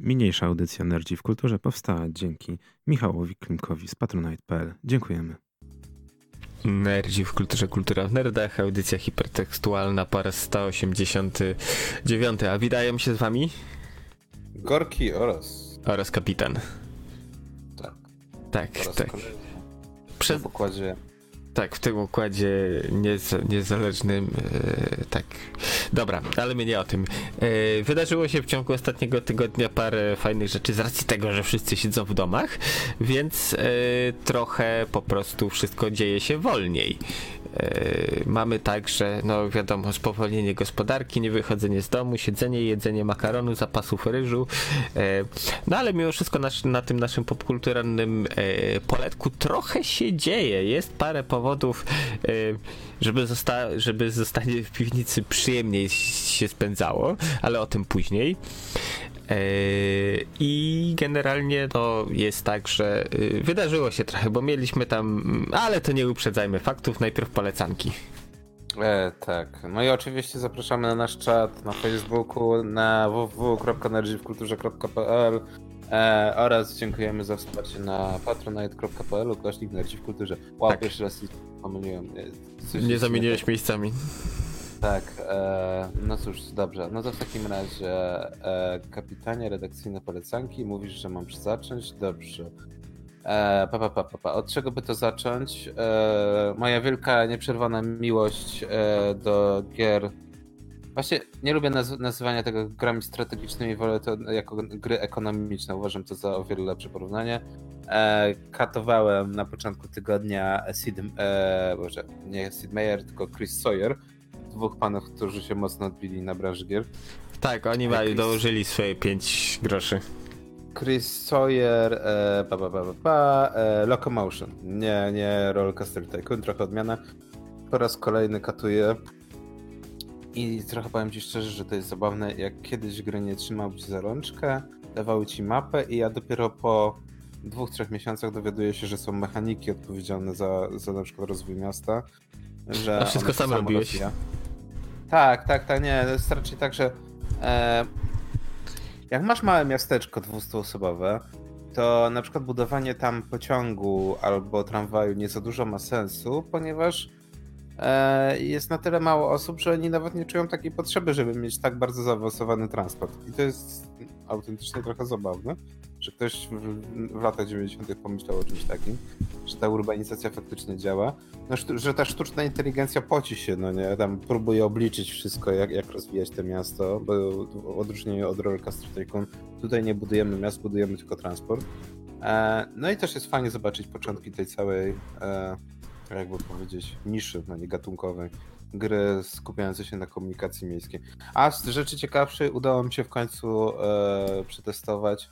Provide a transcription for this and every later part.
Mniejsza audycja Nerdzi w Kulturze powstała dzięki Michałowi Klimkowi z patronite.pl. Dziękujemy. Nerdzi w kulturze, kultura w nerdach, audycja hipertekstualna po raz 189. A witają się z wami Gorki oraz... oraz kapitan. Tak. Tak, Oraz tak. kolejny Przed, w układzie... tak, w tym układzie niez, niezależnym. E, tak. Dobra, ale my nie o tym. E, wydarzyło się w ciągu ostatniego tygodnia parę fajnych rzeczy z racji tego, że wszyscy siedzą w domach, więc e, trochę po prostu wszystko dzieje się wolniej. E, mamy także, no wiadomo, spowolnienie gospodarki, niewychodzenie z domu, siedzenie, jedzenie makaronu, zapasów ryżu. E, no ale mimo wszystko nasz, na tym naszym popkulturalnym e, poletku trochę się dzieje. Jest parę powodów, e, żeby, zosta- żeby zostanie w piwnicy przyjemniej się spędzało, ale o tym później. E, I generalnie to jest tak, że y, wydarzyło się trochę, bo mieliśmy tam, ale to nie uprzedzajmy faktów, najpierw polecanki. E, tak. No i oczywiście zapraszamy na nasz czat na Facebooku, na www.nerdziwkulturze.pl e, oraz dziękujemy za wsparcie na patronite.pl ukośnik Nerdzi w Kulturze. Wow, Tak. pierwszy raz pomyliłem. Nie, coś Nie zamieniłeś miejscami. Tak, e, no cóż, dobrze. No to w takim razie, e, kapitanie redakcyjne polecanki, mówisz, że mam zacząć? Dobrze. E, pa, pa, pa, pa, pa. Od czego by to zacząć? E, moja wielka, nieprzerwana miłość e, do gier. Właśnie nie lubię naz- nazywania tego grami strategicznymi, wolę to jako gry ekonomiczne. Uważam to za o wiele lepsze porównanie. E, katowałem na początku tygodnia Sid, e, Boże, nie Sid Meier, tylko Chris Sawyer dwóch panów, którzy się mocno odbili na branży gier. Tak, oni mają, dołożyli swoje 5 groszy. Chris Sawyer, e, pa, pa, pa, pa, pa, e, Locomotion. Nie, nie Rollercoaster Tycoon, trochę odmiana. Po raz kolejny katuje. I trochę powiem ci szczerze, że to jest zabawne, jak kiedyś gry nie trzymał ci za rączkę, dawały ci mapę i ja dopiero po dwóch, trzech miesiącach dowiaduję się, że są mechaniki odpowiedzialne za, za na przykład rozwój miasta. Że A wszystko sam robiłeś? rozwija. Tak, tak, tak, nie, to jest raczej tak, że e, jak masz małe miasteczko 200-osobowe, to na przykład budowanie tam pociągu albo tramwaju nie za dużo ma sensu, ponieważ jest na tyle mało osób, że oni nawet nie czują takiej potrzeby, żeby mieć tak bardzo zaawansowany transport. I to jest autentycznie trochę zabawne, że ktoś w, w latach 90. pomyślał o czymś takim, że ta urbanizacja faktycznie działa. No, że ta sztuczna inteligencja poci się, no nie, tam próbuje obliczyć wszystko, jak, jak rozwijać to miasto, bo w odróżnieniu od Rollercoaster Tycoon, tutaj nie budujemy miast, budujemy tylko transport. E, no i też jest fajnie zobaczyć początki tej całej, e, jakby powiedzieć, niszy, no nie gatunkowej, gry skupiającej się na komunikacji miejskiej. A z rzeczy ciekawszej udało mi się w końcu e, przetestować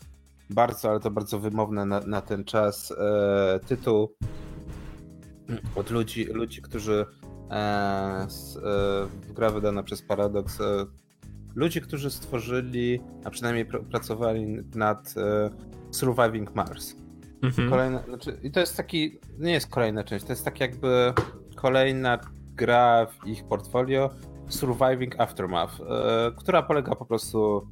bardzo, ale to bardzo wymowne na, na ten czas e, tytuł od ludzi, ludzi którzy e, s, e, gra wydana przez Paradox, e, ludzi, którzy stworzyli, a przynajmniej pr pracowali nad e, Surviving Mars. Mhm. Kolejna, znaczy, I to jest taki, nie jest kolejna część, to jest tak jakby kolejna gra w ich portfolio Surviving Aftermath, e, która polega po prostu,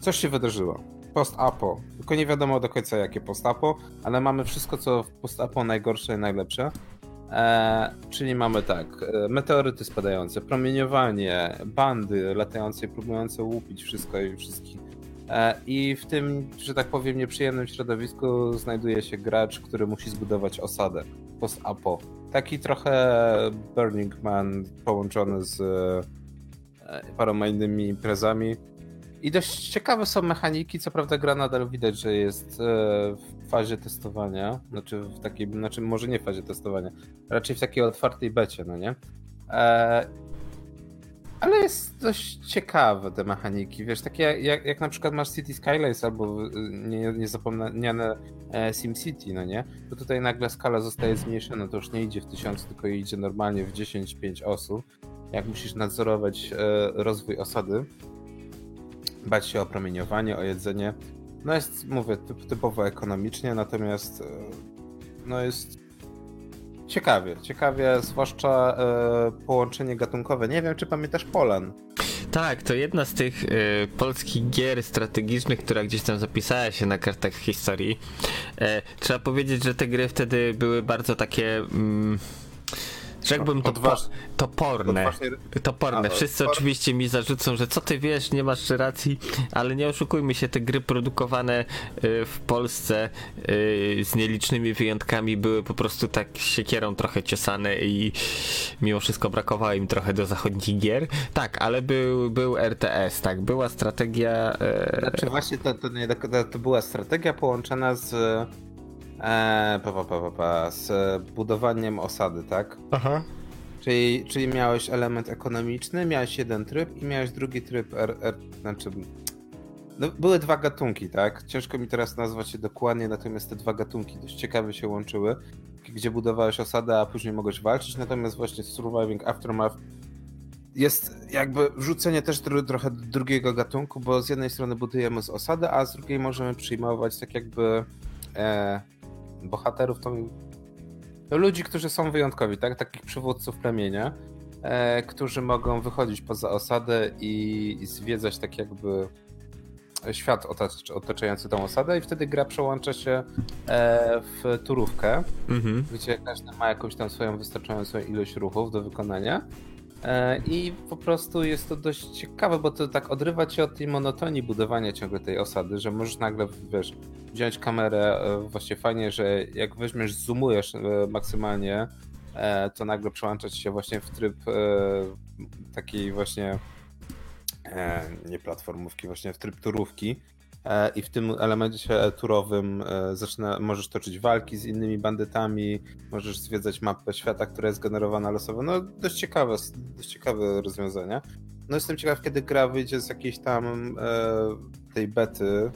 coś się wydarzyło. Post-apo, tylko nie wiadomo do końca jakie post-apo, ale mamy wszystko co w post-apo najgorsze i najlepsze. E, czyli mamy tak, e, meteoryty spadające, promieniowanie, bandy latające i próbujące łupić wszystko i wszystkich. E, I w tym, że tak powiem, nieprzyjemnym środowisku znajduje się gracz, który musi zbudować osadę post-apo. Taki trochę Burning Man połączony z e, paroma innymi imprezami. I dość ciekawe są mechaniki, co prawda gra nadal widać, że jest e, w fazie testowania, znaczy w takiej, znaczy może nie w fazie testowania, raczej w takiej otwartej becie, no nie? Ale jest dość ciekawe te mechaniki, wiesz, takie jak, jak na przykład masz City Skylines albo y, nie, niezapomniane e, SimCity, no nie? To tutaj nagle skala zostaje zmniejszona, to już nie idzie w tysiąc, tylko idzie normalnie w 10-5 osób. Jak musisz nadzorować e, rozwój osady, bać się o promieniowanie, o jedzenie. No jest, mówię, typ, typowo ekonomicznie, natomiast e, no jest ciekawie, ciekawie, zwłaszcza e, połączenie gatunkowe. Nie wiem, czy pamiętasz Polan. Tak, to jedna z tych y, polskich gier strategicznych, która gdzieś tam zapisała się na kartach historii. E, trzeba powiedzieć, że te gry wtedy były bardzo takie. Mm, Rzekłbym to po, toporne. Toporne. Wszyscy oczywiście mi zarzucą, że co ty wiesz, nie masz racji, ale nie oszukujmy się, te gry produkowane y, w Polsce y, z nielicznymi wyjątkami były po prostu tak siekierą trochę ciosane i mimo wszystko brakowało im trochę do zachodnich gier. Tak, ale był, był RTS, tak, była strategia. E, znaczy właśnie to, to, nie, to, to była strategia połączona z Eee, pa, pa, pa, pa, z budowaniem osady, tak? Aha. Czyli, czyli miałeś element ekonomiczny, miałeś jeden tryb i miałeś drugi tryb R, R znaczy no, były dwa gatunki, tak? Ciężko mi teraz nazwać je dokładnie, natomiast te dwa gatunki dość ciekawie się łączyły, gdzie budowałeś osadę, a później mogłeś walczyć, natomiast właśnie Surviving Aftermath jest jakby wrzucenie też trochę drugiego gatunku, bo z jednej strony budujemy z osady, a z drugiej możemy przyjmować tak jakby e, bohaterów to ludzi, którzy są wyjątkowi, tak? Takich przywódców plemienia, e, którzy mogą wychodzić poza osadę i, i zwiedzać tak jakby świat otacz, otaczający tą osadę i wtedy gra przełącza się e, w turówkę, mhm. gdzie każdy ma jakąś tam swoją wystarczającą ilość ruchów do wykonania I po prostu jest to dość ciekawe, bo to tak odrywa cię od tej monotonii budowania ciągle tej osady, że możesz nagle, wiesz, wziąć kamerę, e, właśnie fajnie, że jak weźmiesz, zoomujesz e, maksymalnie, to nagle przełączać się właśnie w tryb takiej właśnie nie platformówki, właśnie w tryb turówki. E, i w tym elemencie turowym e, zaczyna, możesz toczyć walki z innymi bandytami, możesz zwiedzać mapę świata, która jest generowana losowo. No dość ciekawe, dość ciekawe rozwiązanie. No jestem ciekaw, kiedy gra wyjdzie z jakiejś tam e, tej bety,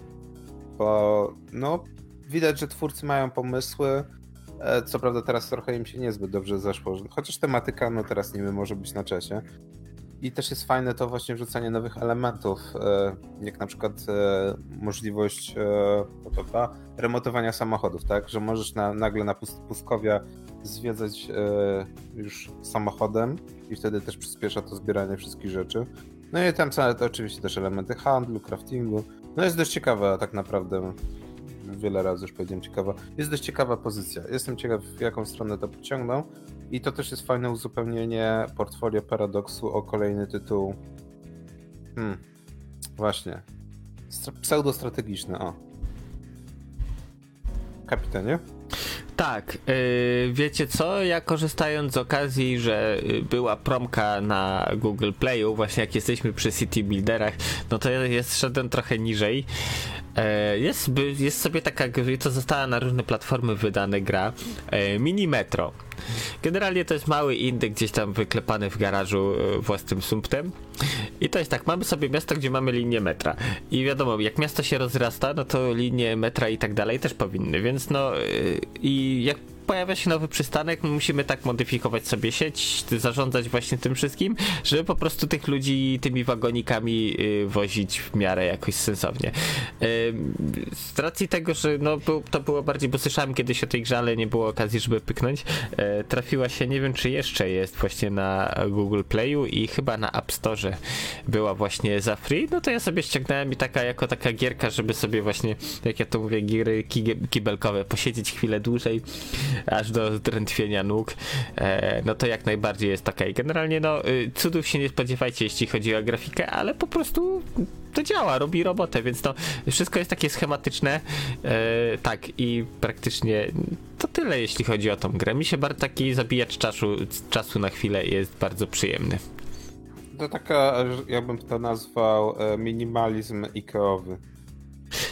bo no widać, że twórcy mają pomysły. E, co prawda teraz trochę im się niezbyt dobrze zeszło, chociaż tematyka no teraz wiem, może być na czasie. I też jest fajne to właśnie wrzucanie nowych elementów, e, jak na przykład e, możliwość e, remontowania samochodów, tak? Że możesz na, nagle na pustkowia zwiedzać już samochodem i wtedy też przyspiesza to zbieranie wszystkich rzeczy. No i tam są oczywiście też elementy handlu, craftingu. No jest dość ciekawe tak naprawdę. Wiele razy już powiedziałem ciekawa. Jest dość ciekawa pozycja. Jestem ciekaw, w jaką stronę to pociągną. I to też jest fajne uzupełnienie portfolio Paradoksu o kolejny tytuł. Hmm, właśnie. Pseudostrategiczny, o. Kapitanie? Tak, yy, wiecie co? Ja korzystając z okazji, że y, była promka na Google Playu, właśnie jak jesteśmy przy City Builderach, no to jest szedłem trochę niżej. E, jest, jest sobie taka, to została na różne platformy wydane gra e, Mini Metro. Generalnie to jest mały indyk gdzieś tam wyklepany w garażu e, własnym sumptem. I to jest tak, mamy sobie miasto, gdzie mamy linię metra. I wiadomo, jak miasto się rozrasta, no to linie metra i tak dalej też powinny, więc no i jak pojawia się nowy przystanek, my musimy tak modyfikować sobie sieć, zarządzać właśnie tym wszystkim, żeby po prostu tych ludzi tymi wagonikami y, wozić w miarę jakoś sensownie. Z racji tego, że no, to było bardziej, bo słyszałem kiedyś o tej grze, ale nie było okazji, żeby pyknąć, e, trafiła się, nie wiem czy jeszcze jest właśnie na Google Playu i chyba na App Store była właśnie za free, no to ja sobie ściągnąłem i taka jako taka gierka, żeby sobie właśnie, jak ja to mówię, giery kibelkowe, posiedzieć chwilę dłużej, aż do drętwienia nóg, e, no to jak najbardziej jest taka. I generalnie no, y, cudów się nie spodziewajcie, jeśli chodzi o grafikę, ale po prostu to działa, robi robotę, więc to wszystko jest takie schematyczne. E, tak, i praktycznie to tyle, jeśli chodzi o tą grę. Mi się bardzo taki zabijacz czasu, czasu na chwilę jest bardzo przyjemny. To taka, jakbym to nazwał, e, minimalizm Ikeowy.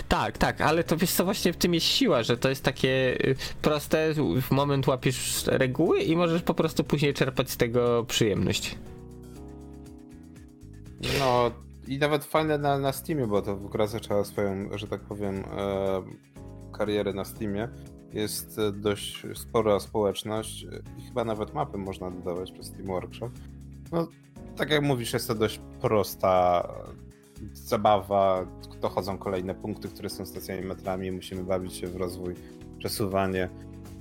Tak, tak, ale to wiesz co, właśnie w tym jest siła, że to jest takie y, proste, w moment łapiesz reguły i możesz po prostu później czerpać z tego przyjemność. No i nawet fajne na, na Steamie, bo to gra zaczęła swoją, że tak powiem, e, karierę na Steamie. Jest dość spora społeczność i chyba nawet mapy można dodawać przez Steam Workshop. No, tak jak mówisz, jest to dość prosta zabawa, dochodzą kolejne punkty, które są stacjami metrami, musimy bawić się w rozwój, przesuwanie.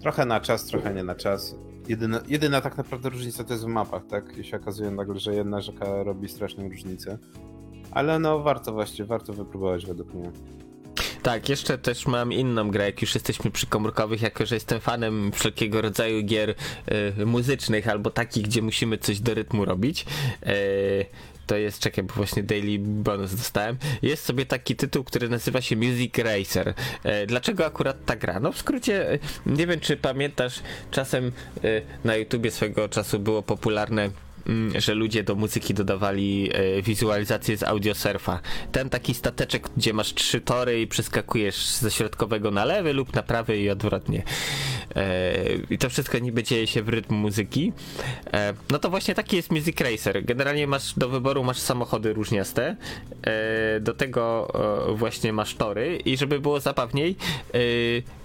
Trochę na czas, trochę nie na czas. jedyna, jedyna tak naprawdę różnica to jest w mapach, tak? I się okazuje nagle, że jedna rzeka robi straszną różnicę. Ale no warto właśnie, warto wypróbować według mnie. Tak, jeszcze też mam inną grę, jak już jesteśmy przy komórkowych, jako że jestem fanem wszelkiego rodzaju gier y, muzycznych albo takich, gdzie musimy coś do rytmu robić. Y, to jest, czekaj, bo właśnie daily bonus dostałem. Jest sobie taki tytuł, który nazywa się Music Racer. E, dlaczego akurat ta gra? No w skrócie, e, nie wiem czy pamiętasz, czasem e, na YouTubie swego czasu było popularne że ludzie do muzyki dodawali e, wizualizację z audiosurfa. Ten taki stateczek, gdzie masz trzy tory i przeskakujesz ze środkowego na lewy lub na prawy i odwrotnie. E, I to wszystko niby dzieje się w rytm muzyki. E, no to właśnie taki jest Music Racer. Generalnie masz do wyboru masz samochody różniaste. Do tego właśnie masz tory i żeby było zabawniej,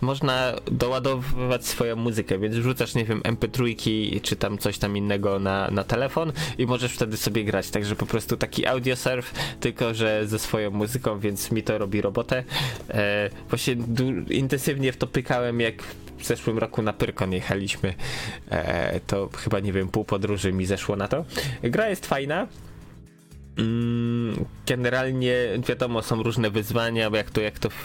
można doładowywać swoją muzykę, więc wrzucasz, nie wiem, MP3 czy tam coś tam innego na, na telefon telefon i możesz wtedy sobie grać. Także po prostu taki audio surf, tylko że ze swoją muzyką, więc mi to robi robotę. E, właśnie intensywnie w to pykałem, jak w zeszłym roku na Pyrkon jechaliśmy. E, to chyba, nie wiem, pół podróży mi zeszło na to. Gra jest fajna. Mm, generalnie wiadomo, są różne wyzwania, jak to, jak to w,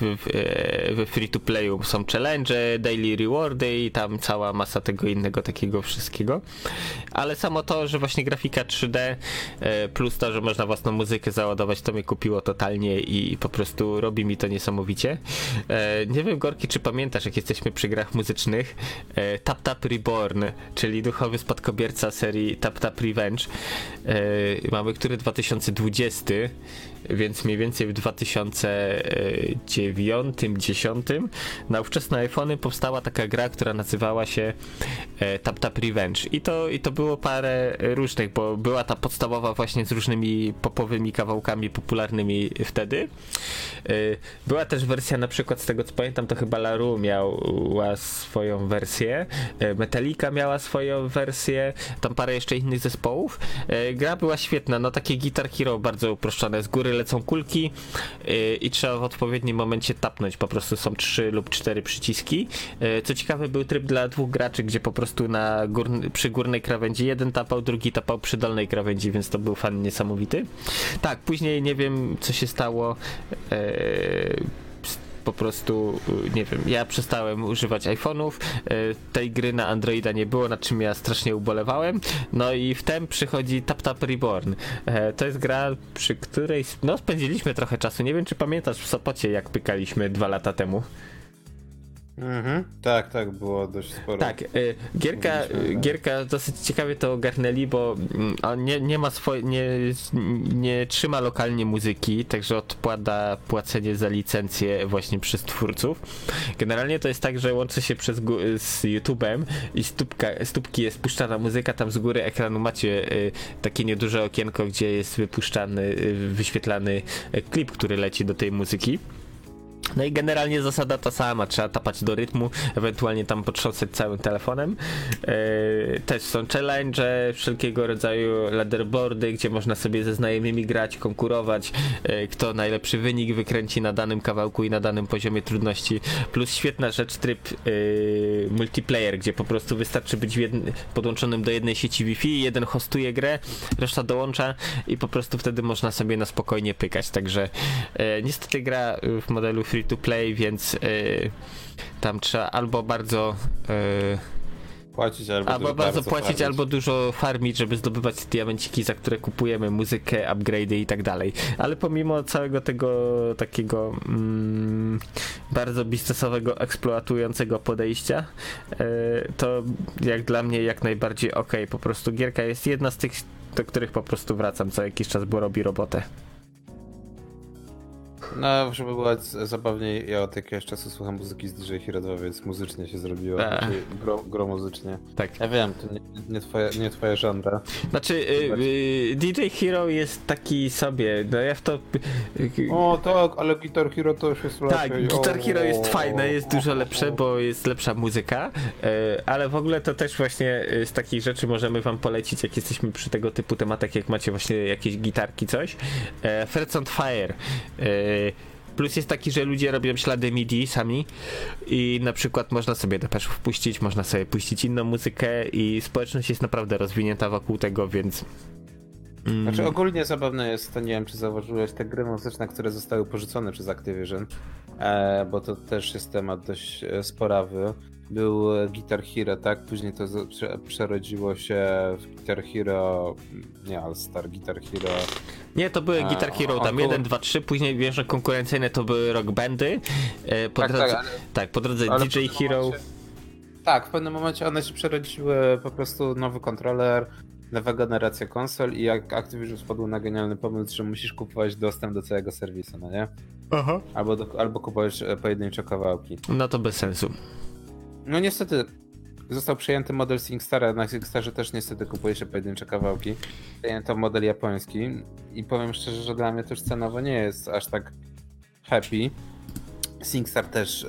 w free to playu są challenge, daily rewardy i tam cała masa tego innego takiego wszystkiego. Ale samo to, że właśnie grafika 3D e, plus to, że można własną muzykę załadować, to mnie kupiło totalnie i po prostu robi mi to niesamowicie. E, nie wiem, Gorki, czy pamiętasz, jak jesteśmy przy grach muzycznych, e, Tap Tap Reborn, czyli duchowy spadkobierca serii Tap Tap Revenge. Mamy który 2000 2020, więc mniej więcej w 2009-2010 na ówczesne iPhony powstała taka gra, która nazywała się e, Tap Tap Revenge. I to, I to było parę różnych, bo była ta podstawowa właśnie z różnymi popowymi kawałkami popularnymi wtedy. E, była też wersja na przykład, z tego co pamiętam, to chyba Laru miała swoją wersję, e, Metallica miała swoją wersję, tam parę jeszcze innych zespołów. Gra była świetna, no takie Guitar Hero bardzo uproszczone. Z góry lecą kulki yy, i trzeba w odpowiednim momencie tapnąć. Po prostu są trzy lub cztery przyciski. Yy, co ciekawe, był tryb dla dwóch graczy, gdzie po prostu na górny, przy górnej krawędzi jeden tapał, drugi tapał przy dolnej krawędzi, więc to był fan niesamowity. Tak, później nie wiem, co się stało. Yy, po prostu, y, nie wiem, ja przestałem używać iPhone'ów, y, tej gry na Androida nie było, nad czym ja strasznie ubolewałem, no i wtem przychodzi Tap Tap Reborn. E, to jest gra, przy której, no spędziliśmy trochę czasu, nie wiem czy pamiętasz w Sopocie, jak pykaliśmy dwa lata temu. Mhm. Tak, tak, było dość sporo. Tak, y, gierka, gierka dosyć ciekawie to ogarnęli, bo mm, on nie, nie ma swoje, nie, nie trzyma lokalnie muzyki, także odpłada płacenie za licencję właśnie przez twórców. Generalnie to jest tak, że łączy się przez z YouTube'em i stópka, stópki jest puszczana muzyka, tam z góry ekranu macie y, takie nieduże okienko, gdzie jest wypuszczany, y, wyświetlany y, klip, który leci do tej muzyki. No i generalnie zasada ta sama, trzeba tapać do rytmu, ewentualnie tam potrząsać całym telefonem. Yy, też są challenge, wszelkiego rodzaju leaderboardy, gdzie można sobie ze znajomymi grać, konkurować, yy, kto najlepszy wynik wykręci na danym kawałku i na danym poziomie trudności. Plus świetna rzecz, tryb yy, multiplayer, gdzie po prostu wystarczy być podłączonym do jednej sieci Wi-Fi, jeden hostuje grę, reszta dołącza i po prostu wtedy można sobie na spokojnie pykać. Także niestety gra w modelu free to play, więc y, tam trzeba albo bardzo y, płacić, albo, albo bardzo, płacić, farmić. albo dużo farmić, żeby zdobywać diamenciki, za które kupujemy muzykę, upgrade'y i tak dalej. Ale pomimo całego tego takiego mm, bardzo biznesowego, eksploatującego podejścia, y, to jak dla mnie jak najbardziej ok. Po prostu gierka jest jedna z tych, do których po prostu wracam co jakiś czas, bo robi robotę. No, żeby było zabawniej, ja od jakiegoś czasu słucham muzyki z DJ Hero 2, więc muzycznie się zrobiło. Znaczy, gro, gro muzycznie. Tak. Ja wiem, to nie, nie, twoje, nie twoje żandra. Znaczy, y, y, DJ Hero jest taki sobie, no ja w to... Y, o tak, ale Guitar Hero to już jest lepiej. Tak, Guitar Hero jest fajne, jest dużo lepsze, bo jest lepsza muzyka, y, ale w ogóle to też właśnie y, z takich rzeczy możemy wam polecić, jak jesteśmy przy tego typu tematach, jak macie właśnie jakieś gitarki, coś. E, on Fire Plus jest taki, że ludzie robią ślady MIDI sami i na przykład można sobie Depeche wpuścić, można sobie puścić inną muzykę i społeczność jest naprawdę rozwinięta wokół tego, więc Mm. Znaczy ogólnie zabawne jest to, nie wiem czy zauważyłeś, te gry muzyczne, które zostały porzucone przez Activision, e, bo to też jest temat dość e, sporawy. Był Guitar Hero, tak? Później to przerodziło się w Guitar Hero, nie All Star, Guitar Hero. Nie, to były Guitar Hero, tam 1, 2, 3, później wiesz, że konkurencyjne to były rock bandy. E, po tak, drodze, tak, ale, tak, po drodze DJ Hero. Momencie, tak, w pewnym momencie one się przerodziły po prostu nowy kontroler, nowa generacja konsol i jak Activision spadł na genialny pomysł, że musisz kupować dostęp do całego serwisu, no nie? Aha. Albo, do, albo kupować e, pojedyncze kawałki. No to bez sensu. No niestety, został przyjęty model SingStara, na SingStarze też niestety kupuje się pojedyncze kawałki. Przyjęto model japoński i powiem szczerze, że dla mnie też cenowo nie jest aż tak happy. SingStar też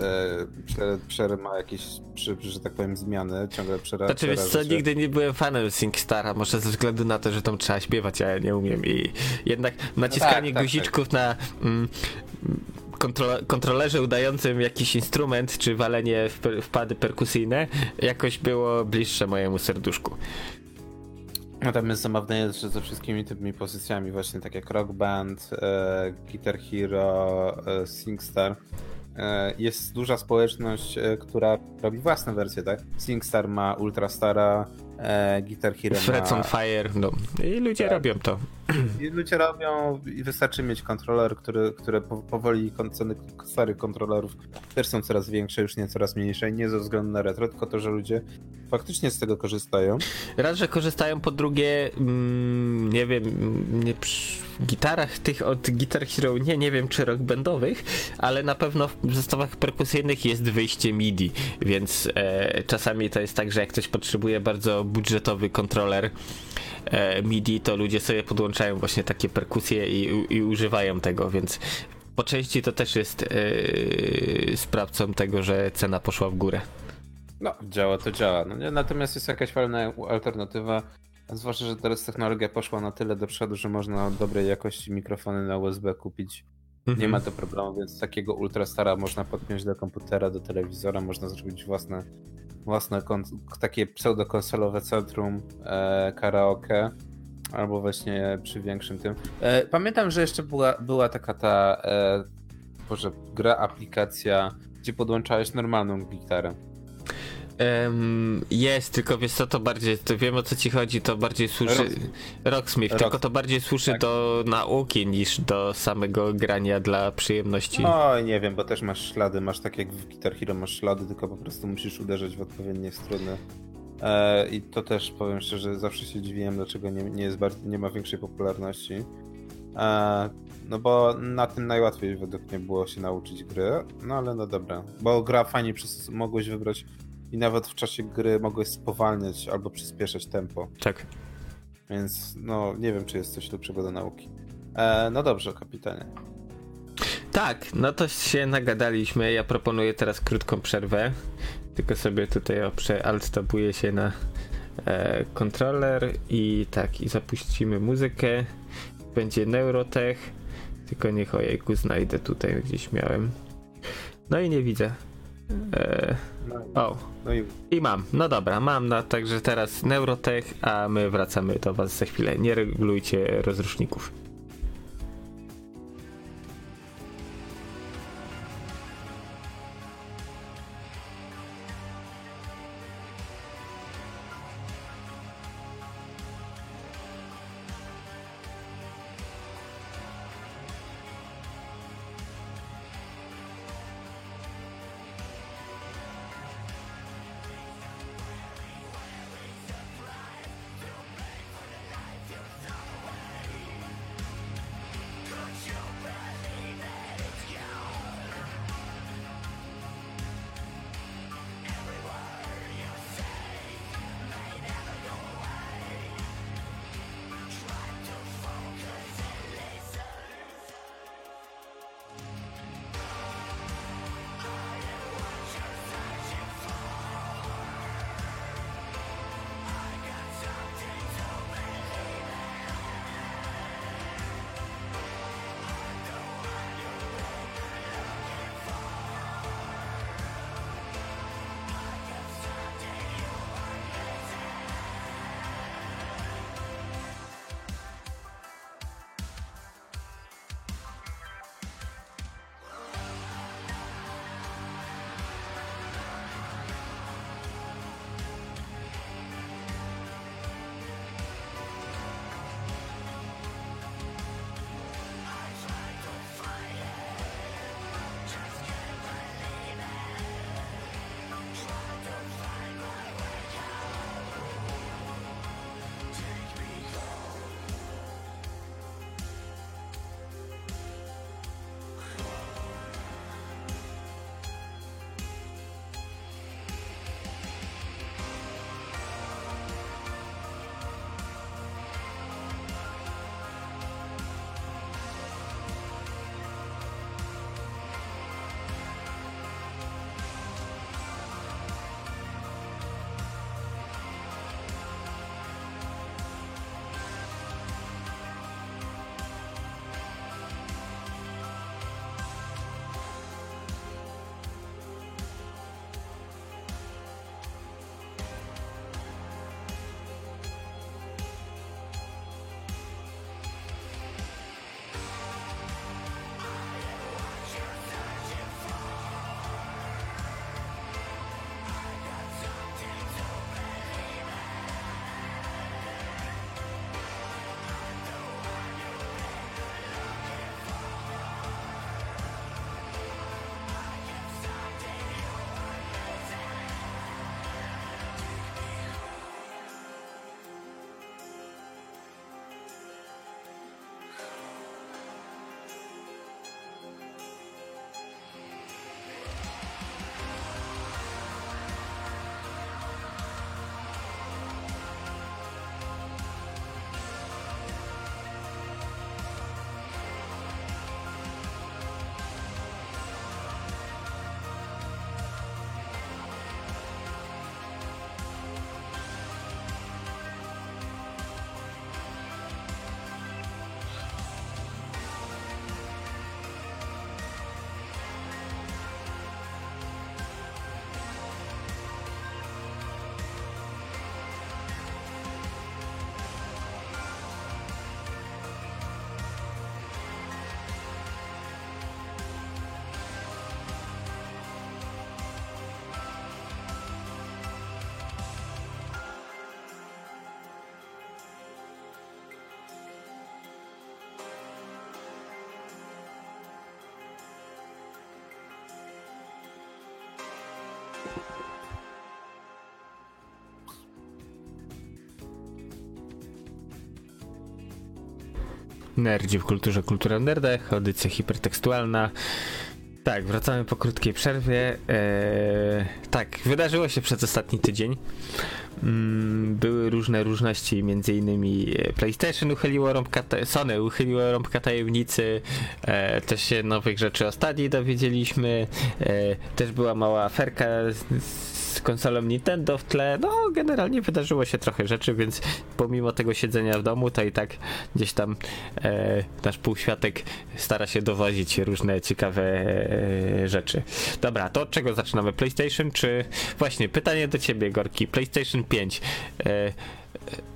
e, ma jakieś, przy, że tak powiem, zmiany, ciągle przeraża. Znaczy, wiesz co, nigdy nie byłem fanem SingStara, może ze względu na to, że tam trzeba śpiewać, a ja nie umiem i jednak naciskanie no tak, guziczków tak, tak. na mm, kontro kontrolerze udającym jakiś instrument, czy walenie w, per w perkusyjne, jakoś było bliższe mojemu serduszku. Natomiast zabawne jest, że ze wszystkimi tymi pozycjami, właśnie tak jak Rock Band, e, Guitar Hero, e, SingStar, E, jest duża społeczność, e, która robi własne wersje, tak? SingStar ma Ultrastara, e, Guitar Hero Frets on Fire, no. I ludzie tak. robią to. I ludzie robią i wystarczy mieć kontroler, który, które powoli ceny starych kontrolerów też są coraz większe, już nie coraz mniejsze, nie ze względu na retro, tylko to, że ludzie faktycznie z tego korzystają. Raz, że korzystają, po drugie, mm, nie wiem, nie przy gitarach tych od Guitar Hero, nie, nie wiem czy rock bandowych, ale na pewno w zestawach perkusyjnych jest wyjście MIDI, więc e, czasami to jest tak, że jak ktoś potrzebuje bardzo budżetowy kontroler MIDI, to ludzie sobie podłączają właśnie takie perkusje i, i używają tego, więc po części to też jest e, sprawcą tego, że cena poszła w górę. No, działa to działa. No, nie? Natomiast jest jakaś fajna alternatywa Zwłaszcza, że teraz technologia poszła na tyle do przodu, że można dobrej jakości mikrofony na USB kupić. Mhm. Nie ma to problemu, więc takiego ultrastara można podpiąć do komputera, do telewizora, można zrobić własne, własne takie pseudokonsolowe centrum e, karaoke albo właśnie przy większym tym. E, pamiętam, że jeszcze była, była taka ta e, Boże, gra, aplikacja, gdzie podłączałeś normalną gitarę. Um, jest, tylko wiesz co, to bardziej, to wiem o co ci chodzi, to bardziej służy... Rocksmith, Rock... tylko to bardziej służy tak. do nauki niż do samego grania dla przyjemności. No nie wiem, bo też masz ślady, masz tak jak w Guitar Hero masz ślady, tylko po prostu musisz uderzać w odpowiednie struny. E, I to też powiem szczerze, zawsze się dziwiłem, dlaczego nie, nie, jest bardzo, nie ma większej popularności. E, no bo na tym najłatwiej według mnie było się nauczyć gry, no ale no dobra. Bo gra fajnie, przez, mogłeś wybrać i nawet w czasie gry mogłeś spowalniać albo przyspieszać tempo. Tak. Więc no nie wiem, czy jest coś lepszego do nauki. E, no dobrze, kapitanie. Tak, no to się nagadaliśmy. Ja proponuję teraz krótką przerwę. Tylko sobie tutaj o, przealtabuję się na e, kontroler i tak, i zapuścimy muzykę. Będzie Neurotech. Tylko niech ojejku znajdę tutaj gdzieś miałem. No i nie widzę. E, o. No i... I mam. No dobra, mam. No, także teraz Neurotech, a my wracamy do Was za chwilę. Nie regulujcie rozruszników. Nerdzi w kulturze, kultura w nerdach, audycja hipertekstualna. Tak, wracamy po krótkiej przerwie. Eee, tak, wydarzyło się przez ostatni tydzień. Mm, były różne różności, między innymi e, PlayStation uchyliło rąbka, Sony uchyliło rąbka tajemnicy, e, też się nowych rzeczy o Stadii dowiedzieliśmy, e, też była mała aferka z, z konsolą Nintendo w tle, no generalnie wydarzyło się trochę rzeczy, więc pomimo tego siedzenia w domu, to i tak gdzieś tam e, nasz półświatek stara się dowozić różne ciekawe e, rzeczy. Dobra, to od czego zaczynamy? PlayStation czy... Właśnie, pytanie do ciebie, Gorki. PlayStation 5. E, e,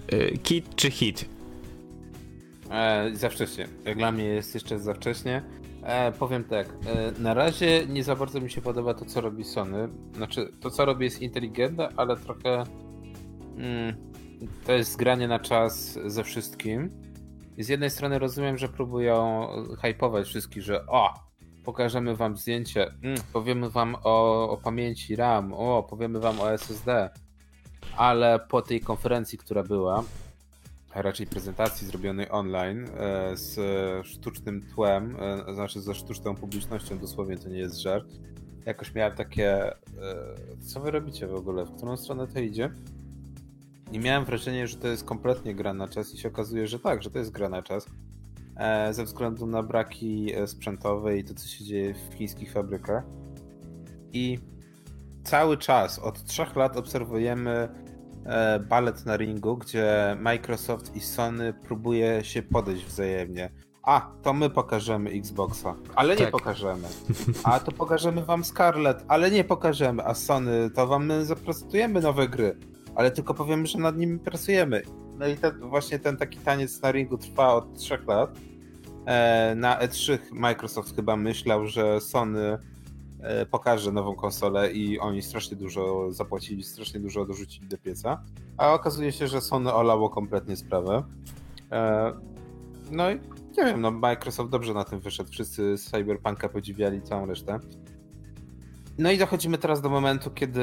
e, kit czy hit? E, za wcześnie. Dla mnie jest jeszcze za wcześnie. E, powiem tak, e, na razie nie za bardzo mi się podoba to, co robi Sony. Znaczy, to, co robi jest inteligentne, ale trochę mm, to jest zgranie na czas ze wszystkim. Z jednej strony rozumiem, że próbują hypować wszystkich, że o, pokażemy wam zdjęcie, mm, powiemy wam o, o pamięci RAM, o, powiemy wam o SSD. Ale po tej konferencji, która była, a raczej prezentacji zrobionej online e, z sztucznym tłem, e, znaczy ze sztuczną publicznością, dosłownie to nie jest żart. Jakoś miałem takie, e, co wy robicie w ogóle, w którą stronę to idzie? I miałem wrażenie, że to jest kompletnie gra na czas i się okazuje, że tak, że to jest gra na czas. Ze względu na braki sprzętowe i to, co się dzieje w chińskich fabrykach. I cały czas, od trzech lat obserwujemy balet na ringu, gdzie Microsoft i Sony próbuje się podejść wzajemnie. A, to my pokażemy Xboxa, ale nie tak. pokażemy. A to pokażemy wam Scarlet, ale nie pokażemy. A Sony, to wam my zaprezentujemy nowe gry, ale tylko powiemy, że nad nimi pracujemy. No i ten, właśnie ten taki taniec na ringu trwa od trzech lat. E, na E3 Microsoft chyba myślał, że Sony E, pokaże nową konsolę i oni strasznie dużo zapłacili, strasznie dużo dorzucili do pieca. A okazuje się, że Sony olało kompletnie sprawę. E, no i nie wiem, no Microsoft dobrze na tym wyszedł. Wszyscy z Cyberpunka podziwiali całą resztę. No i dochodzimy teraz do momentu, kiedy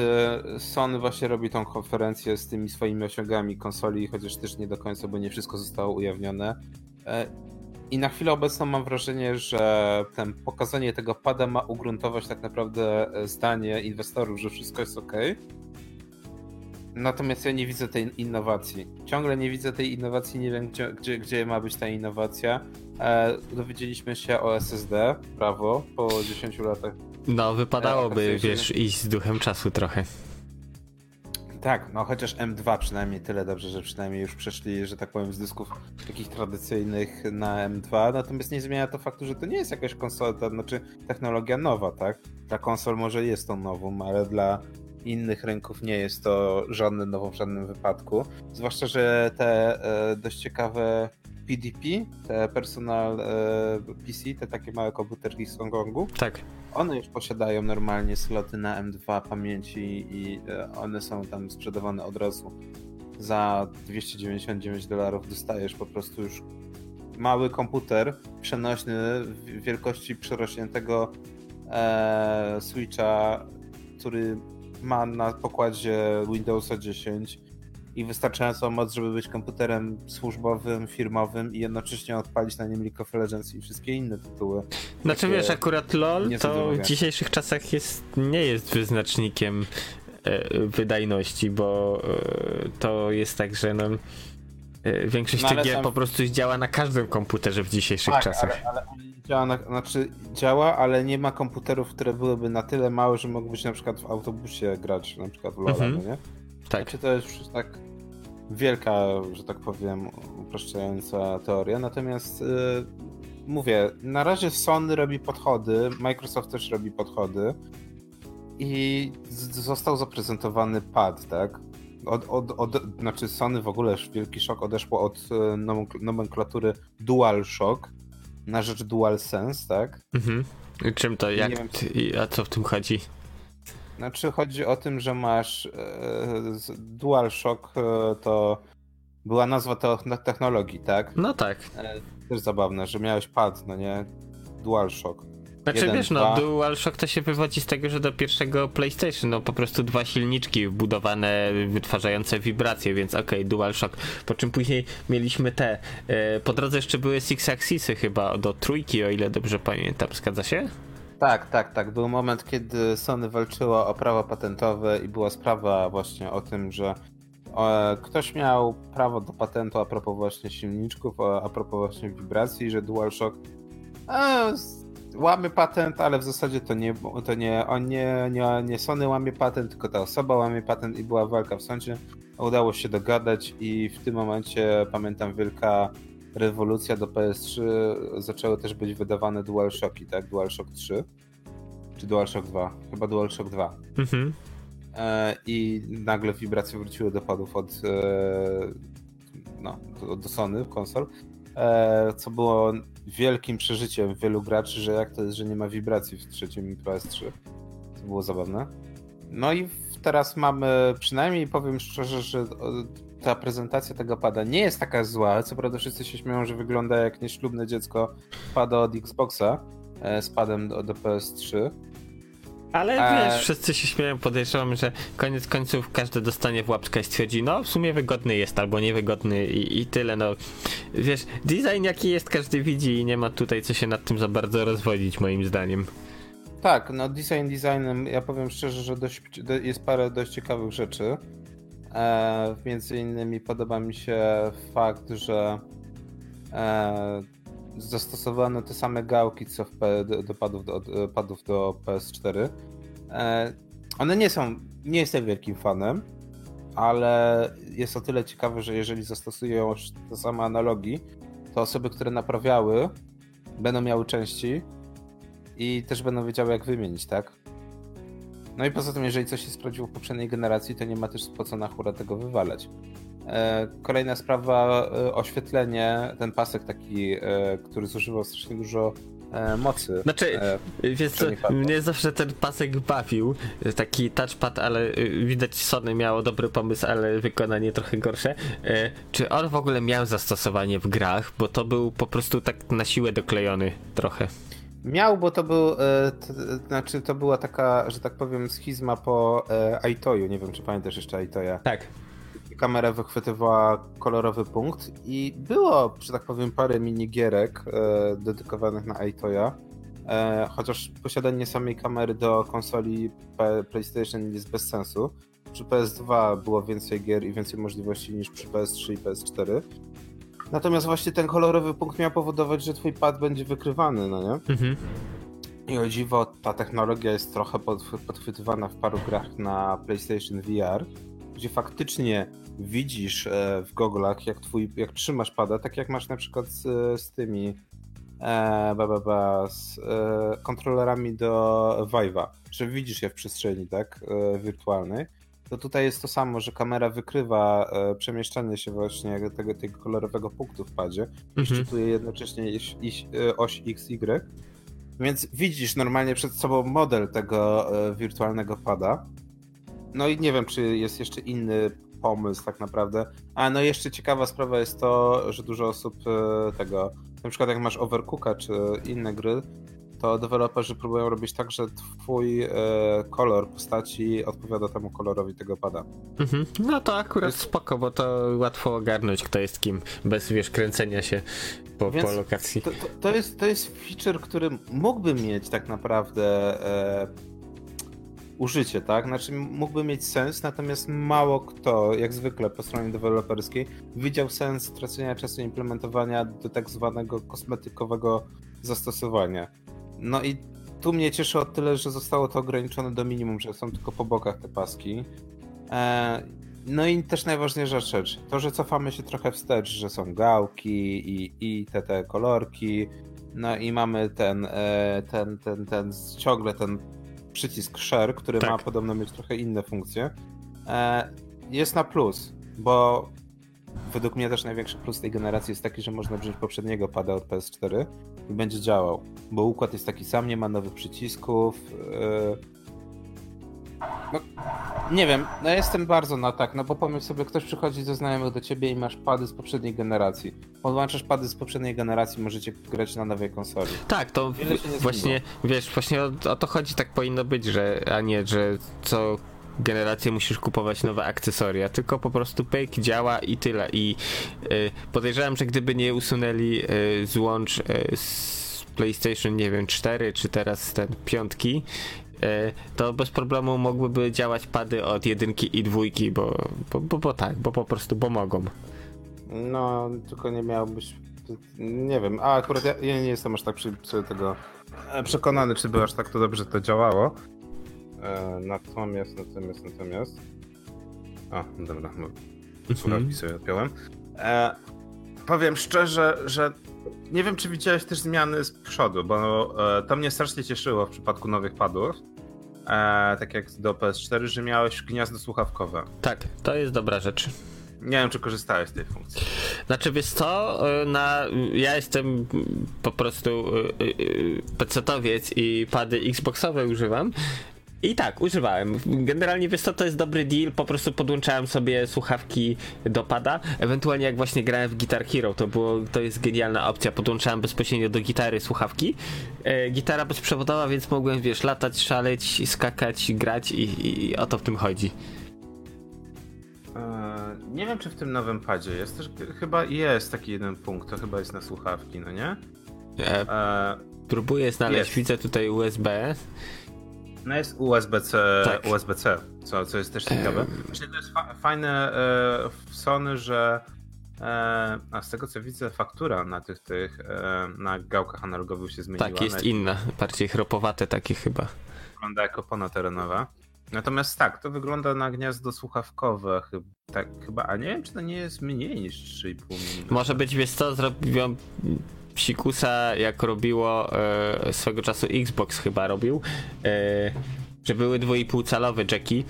Sony właśnie robi tą konferencję z tymi swoimi osiągami konsoli, chociaż też nie do końca, bo nie wszystko zostało ujawnione. I na chwilę obecną mam wrażenie, że ten pokazanie tego pada ma ugruntować tak naprawdę e, zdanie inwestorów, że wszystko jest ok. Natomiast ja nie widzę tej innowacji. Ciągle nie widzę tej innowacji, nie wiem gdzie, gdzie, gdzie ma być ta innowacja. E, dowiedzieliśmy się o SSD, prawo, po 10 latach. No, wypadałoby, e, wiesz, iść z duchem czasu trochę. Tak, no chociaż M2 przynajmniej tyle dobrze, że przynajmniej już przeszli, że tak powiem, z dysków takich tradycyjnych na M2, natomiast nie zmienia to faktu, że to nie jest jakaś konsola, to znaczy technologia nowa, tak? Dla konsol może jest to nową, ale dla innych rynków nie jest to żadne nowo w żadnym wypadku. Zwłaszcza, że te e, dość ciekawe PDP, te personal e, PC, te takie małe komputerki z Hongkongu. Tak one już posiadają normalnie sloty na M2 pamięci i e, one są tam sprzedawane od razu. Za 299 dolarów dostajesz po prostu już mały komputer przenośny w wielkości przerośniętego e, Switcha, który ma na pokładzie Windowsa 10 i wystarczającą moc, żeby być komputerem służbowym, firmowym i jednocześnie odpalić na nim League of Legends i wszystkie inne tytuły. Znaczy wiesz, akurat LoL to w dzisiejszych czasach jest, nie jest wyznacznikiem e, wydajności, bo e, to jest tak, że no, e, większość no, tych gier sam... po prostu działa na każdym komputerze w dzisiejszych tak, czasach. Ale, ale działa, na, znaczy działa, ale nie ma komputerów, które byłyby na tyle małe, że mogłybyś na przykład w autobusie grać, na przykład w LoL, mhm. no nie? Tak. Znaczy to jest tak wielka, że tak powiem, upraszczająca teoria. Natomiast yy, mówię, na razie Sony robi podchody, Microsoft też robi podchody i został zaprezentowany pad, tak? Od, od, od, znaczy Sony w ogóle wielki szok odeszło od e, nomenklatury DualShock na rzecz DualSense, tak? Mhm. Czym to, jak, wiem, a co w tym chodzi? Znaczy chodzi o tym, że masz e, DualShock e, to była nazwa technologii, tak? No tak. E, też zabawne, że miałeś pad, no nie? DualShock. Znaczy Jeden, wiesz, no dwa. DualShock to się wywodzi z tego, że do pierwszego PlayStation, no po prostu dwa silniczki wbudowane, wytwarzające wibracje, więc okej, DualShock. Po czym później mieliśmy te, e, po drodze jeszcze były Six Axisy chyba do trójki, o ile dobrze pamiętam, zgadza się? Tak, tak, tak. Był moment, kiedy Sony walczyło o prawa patentowe i była sprawa właśnie o tym, że e, ktoś miał prawo do patentu a propos właśnie silniczków, a, propos właśnie wibracji, że DualShock e, łamie patent, ale w zasadzie to nie, to nie, on nie, nie, nie Sony łamie patent, tylko ta osoba łamie patent i była walka w sądzie. Udało się dogadać i w tym momencie pamiętam wielka rewolucja do PS3 zaczęły też być wydawane DualShocki, tak? DualShock 3 czy DualShock 2? Chyba DualShock 2. Mhm. E, I nagle wibracje wróciły do padów od e, no, do, do Sony konsol, e, co było wielkim przeżyciem wielu graczy, że jak to jest, że nie ma wibracji w trzecim PS3. To było zabawne. No i teraz mamy, przynajmniej powiem szczerze, że o, ta prezentacja tego pada nie jest taka zła. Co prawda wszyscy się śmieją, że wygląda jak nieślubne dziecko pada od Xboxa e, z padem do, do PS3. Ale E, wiesz, wszyscy się śmieją, podejrzewam, że koniec końców każdy dostanie w łapkę i stwierdzi, no w sumie wygodny jest albo niewygodny i, i tyle, no. Wiesz, design jaki jest każdy widzi i nie ma tutaj co się nad tym za bardzo rozwodzić moim zdaniem. Tak, no design designem, ja powiem szczerze, że dość, do- jest parę dość ciekawych rzeczy. E, między innymi podoba mi się fakt, że e, zastosowano te same gałki, co w do, do, padów, do, do padów do PS4. E, one nie są, nie jestem wielkim fanem, ale jest o tyle ciekawe, że jeżeli zastosują te same analogi, to osoby, które naprawiały, będą miały części i też będą wiedziały, jak wymienić, tak? No i poza tym, jeżeli coś się sprawdziło w poprzedniej generacji, to nie ma też po co na hura tego wywalać. E, Kolejna sprawa, e, oświetlenie, ten pasek taki, e, który zużywał strasznie dużo mocy. Znaczy, E, Wiesz co, mnie zawsze ten pasek bawił, taki touchpad, ale widać Sony miało dobry pomysł, ale wykonanie trochę gorsze. E, Czy on w ogóle miał zastosowanie w grach, bo to był po prostu tak na siłę doklejony trochę. Miał, bo to był, e, znaczy to była taka, że tak powiem, schizma po e, Aitoju. Nie wiem, czy pamiętasz jeszcze Aitoja. Tak. kamera wychwytywała kolorowy punkt i było, że tak powiem, parę minigierek e, dedykowanych na Aitoya. E, chociaż posiadanie samej kamery do konsoli PlayStation jest bez sensu. Przy PS2 było więcej gier i więcej możliwości niż przy PS3 i PS4. Natomiast właśnie ten kolorowy punkt miał powodować, że twój pad będzie wykrywany, no nie? Mhm. I o dziwo, ta technologia jest trochę pod, podchwytywana w paru grach na PlayStation VR, gdzie faktycznie widzisz e, w goglach, jak twój, jak trzymasz pada, tak jak masz na przykład z, z tymi e, ba, ba, ba, z e, kontrolerami do Vive'a, że widzisz je w przestrzeni, tak, e, wirtualnej. To tutaj jest to samo, że kamera wykrywa e, przemieszczanie się właśnie tego, tego kolorowego punktu w padzie i Mhm. szczytuje jednocześnie iś, iś, e, oś XY. Więc widzisz normalnie przed sobą model tego e, wirtualnego pada. No i nie wiem, czy jest jeszcze inny pomysł tak naprawdę. A no jeszcze ciekawa sprawa jest to, że dużo osób e, tego, na przykład jak masz Overcooka czy inne gry, to deweloperzy próbują robić tak, że twój e, kolor postaci odpowiada temu kolorowi tego pada. Mhm. No to akurat Jest- spoko, bo to łatwo ogarnąć kto jest kim, bez wiesz, kręcenia się po, po lokacji. To, to, to, jest, to jest feature, który mógłby mieć tak naprawdę e, użycie, tak? Znaczy mógłby mieć sens, natomiast mało kto, jak zwykle po stronie deweloperskiej, widział sens tracenia czasu implementowania do tak zwanego kosmetykowego zastosowania. No i tu mnie cieszy o tyle, że zostało to ograniczone do minimum, że są tylko po bokach te paski. E, no i też najważniejsza rzecz, to, że cofamy się trochę wstecz, że są gałki i, i te, te kolorki, no i mamy ten, e, ten, ten, ten, ciągle ten przycisk share, który Tak. ma podobno mieć trochę inne funkcje, e, jest na plus, bo według mnie też największy plus tej generacji jest taki, że można wziąć poprzedniego pada od PS4 i będzie działał, bo układ jest taki sam, nie ma nowych przycisków, e, No, nie wiem, no jestem bardzo na tak, no bo pomyśl sobie, ktoś przychodzi ze znajomych do ciebie i masz pady z poprzedniej generacji. Podłączasz pady z poprzedniej generacji, możecie grać na nowej konsoli. Tak, to właśnie, wiesz, właśnie o, o to chodzi, tak powinno być, że, a nie, że co generację musisz kupować nowe akcesoria, tylko po prostu pyk, działa i tyle. I y, podejrzewam, że gdyby nie usunęli y, złącz y, z PlayStation, nie wiem, 4 czy teraz ten piątki, y, to bez problemu mogłyby działać pady od jedynki i dwójki, bo, bo, bo, bo tak, bo po prostu, bo mogą. No, tylko nie miałbyś. Nie wiem, a akurat ja, ja nie jestem aż tak przy, przy tego e, przekonany, czy by aż tak to dobrze to działało. E, natomiast, natomiast, natomiast. A, dobra, bo słuchawki sobie odpiąłem. E, powiem szczerze, że nie wiem, czy widziałeś też zmiany z przodu, bo e, to mnie strasznie cieszyło w przypadku nowych padów. E, tak jak do PS4, że miałeś gniazdo słuchawkowe. Tak, to jest dobra rzecz. Nie wiem, czy korzystałeś z tej funkcji. Znaczy wiesz co, y, na, ja jestem po prostu y, y, pecetowiec i pady xboxowe używam. I tak, używałem. Generalnie wiesz co, to jest dobry deal, po prostu podłączałem sobie słuchawki do pada. Ewentualnie jak właśnie grałem w Guitar Hero, to było, to jest genialna opcja. Podłączałem bezpośrednio do gitary słuchawki. E, gitara bezprzewodowa, więc mogłem, wiesz, latać, szaleć, skakać, grać i, i, i o to w tym chodzi. Eee, nie wiem, czy w tym nowym padzie jest też, chyba jest taki jeden punkt, to chyba jest na słuchawki, no nie? E, Eee, próbuję znaleźć, Jest. widzę tutaj USB. No jest USB-C, Tak. USB-C co, co jest też ciekawe. Myślę, to jest fa- fajne e, w Sony, że e, a z tego co widzę, faktura na tych, tych e, na gałkach analogowych się zmieniła. Tak, jest Na- inna, bardziej chropowate takie chyba. Wygląda jako ponaterenowa. Natomiast tak, to wygląda na gniazdo słuchawkowe, chyba, tak, chyba, a nie wiem, czy to nie jest mniej niż 3,5 mm. Może być, wiesz co, zrobią psikusa, jak robiło e, swego czasu Xbox chyba robił, e, że były 2,5 calowe jacki.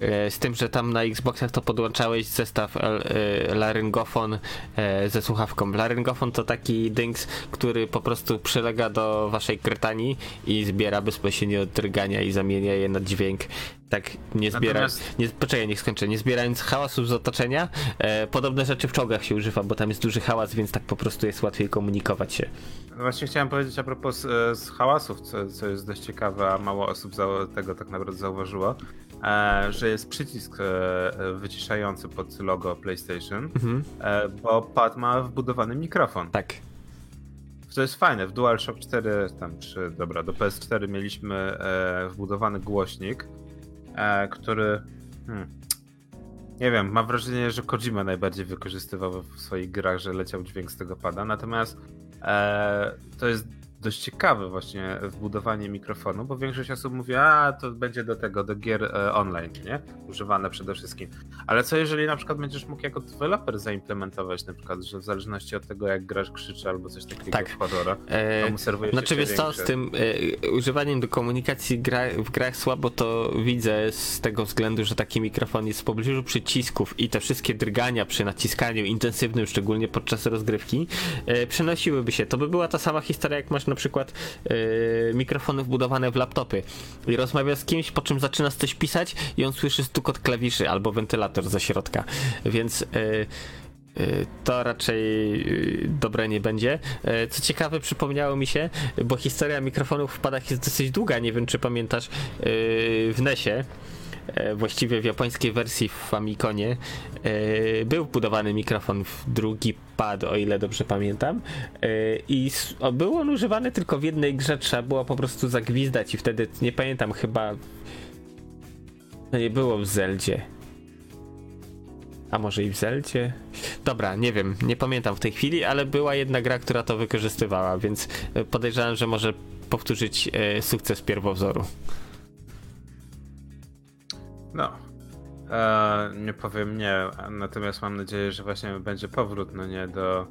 E, z tym, że tam na Xboxach to podłączałeś zestaw e, laryngofon e, ze słuchawką. Laryngofon to taki dings, który po prostu przylega do waszej krytanii i zbiera bezpośrednio od drgania i zamienia je na dźwięk. Tak nie zbiera. Natomiast- Nie, poczekaj, niech skończę. Nie zbierając hałasów z otoczenia. E, podobne rzeczy w czołgach się używa, bo tam jest duży hałas, więc tak po prostu jest łatwiej komunikować się. No Właśnie chciałem powiedzieć a propos e, z hałasów, co, co jest dość ciekawe, a mało osób zau- tego tak naprawdę zauważyło, że jest przycisk e, e, wyciszający pod logo PlayStation, Mhm. e, bo pad ma wbudowany mikrofon. Tak. To jest fajne. W DualShock 4, tam 3, dobra, do PS4 mieliśmy e, wbudowany głośnik, e, który. Hmm, nie wiem, mam wrażenie, że Kojima najbardziej wykorzystywał w swoich grach, że leciał dźwięk z tego pada. Natomiast e, to jest dość ciekawe właśnie wbudowanie mikrofonu, bo większość osób mówi, a to będzie do tego, do gier e, online, nie? Używane przede wszystkim. Ale co jeżeli na przykład będziesz mógł jako deweloper zaimplementować na przykład, że w zależności od tego jak grasz krzyczy albo coś takiego Tak. w E, to mu serwujesz Znaczy wiesz co, z tym e, używaniem do komunikacji gra, w grach słabo to widzę z tego względu, że taki mikrofon jest w pobliżu przycisków i te wszystkie drgania przy naciskaniu intensywnym, szczególnie podczas rozgrywki, e, przenosiłyby się. To by była ta sama historia, jak masz na przykład e, mikrofony wbudowane w laptopy i rozmawiasz z kimś, po czym zaczynasz coś pisać i on słyszy stukot klawiszy albo wentylator ze środka, więc... E, Y, to raczej y, dobre nie będzie. Y, Co ciekawe, przypomniało mi się, bo historia mikrofonów w padach jest dosyć długa. Nie wiem, czy pamiętasz w NESie. E, Właściwie w japońskiej wersji w Famiconie e, był wbudowany mikrofon w drugi pad, o ile dobrze pamiętam. E, I był on używany tylko w jednej grze, trzeba było po prostu zagwizdać i wtedy, nie pamiętam, chyba no nie było w Zeldzie. A może i w Zeldzie? Dobra, nie wiem, nie pamiętam w tej chwili, ale była jedna gra, która to wykorzystywała, więc podejrzewam, że może powtórzyć sukces pierwowzoru. No. E, nie powiem nie, natomiast mam nadzieję, że właśnie będzie powrót, no nie, do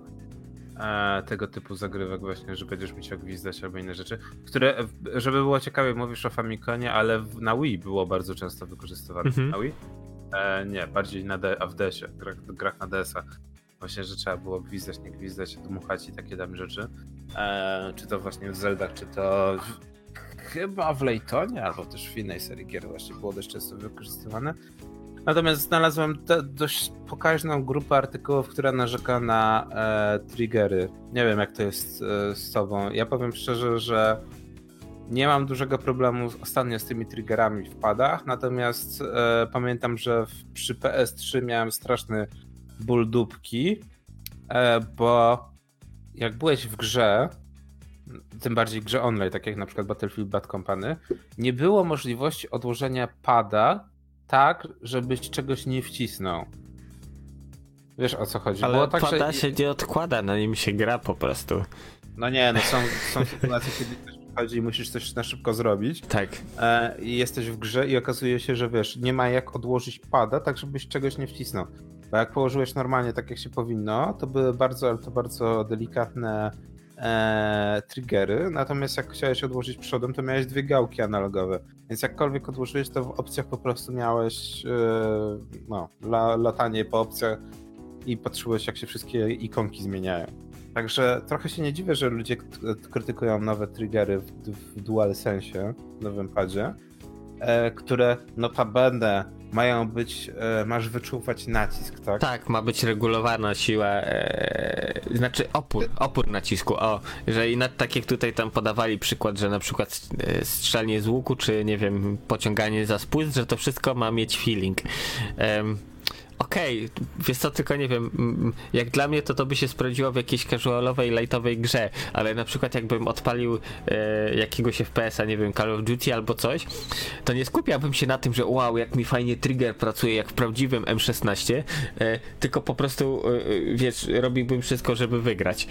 e, tego typu zagrywek właśnie, że będziesz musiał gwizdać albo inne rzeczy, które, żeby było ciekawie, mówisz o Famiconie, ale w, na Wii było bardzo często wykorzystywane. Mhm. Na Wii? E, nie, bardziej na D, a w DS-ie, grach, grach na DS-a. Właśnie, że trzeba było gwizdać, nie gwizdać, dmuchać i takie tam rzeczy. E, czy to właśnie w Zeldach, czy to chyba w Laytonie, albo też w innej serii gier właśnie było dość często wykorzystywane. Natomiast znalazłem dość pokaźną grupę artykułów, która narzeka na e, triggery. Nie wiem, jak to jest e, z tobą. Ja powiem szczerze, że nie mam dużego problemu ostatnio z tymi triggerami w padach, natomiast e, pamiętam, że w, przy PS3 miałem straszny ból dupki, e, bo jak byłeś w grze, tym bardziej grze online, tak jak na przykład Battlefield Bad Company, nie było możliwości odłożenia pada tak, żebyś czegoś nie wcisnął. Wiesz o co chodzi? Ale było tak, pada że... się nie odkłada, na nim się gra po prostu. No nie, no są, są sytuacje, kiedy ktoś przychodzi i musisz coś na szybko zrobić. Tak. E, I jesteś w grze i okazuje się, że wiesz, nie ma jak odłożyć pada, tak żebyś czegoś nie wcisnął. Bo jak położyłeś normalnie, tak jak się powinno, to były bardzo, ale to bardzo delikatne e, triggery, natomiast jak chciałeś odłożyć przodem, to miałeś dwie gałki analogowe. Więc jakkolwiek odłożyłeś, to w opcjach po prostu miałeś e, no, la, latanie po opcjach i patrzyłeś, jak się wszystkie ikonki zmieniają. Także trochę się nie dziwię, że ludzie krytykują nowe triggery w, w nowym padzie, e, które notabene mają być, e, masz wyczuwać nacisk, tak? Tak, ma być regulowana siła, e, znaczy opór, opór nacisku, o, że i tak jak tutaj tam podawali przykład, że na przykład e, strzelanie z łuku, czy nie wiem, pociąganie za spust, że to wszystko ma mieć feeling. Okej, okay, wiesz co, tylko nie wiem, jak dla mnie to to by się sprawdziło w jakiejś casualowej, lightowej grze, ale na przykład jakbym odpalił e, jakiegoś FPS-a, nie wiem, Call of Duty albo coś, to nie skupiałbym się na tym, że wow, jak mi fajnie trigger pracuje, jak w prawdziwym M16, e, tylko po prostu, e, wiesz, robiłbym wszystko, żeby wygrać.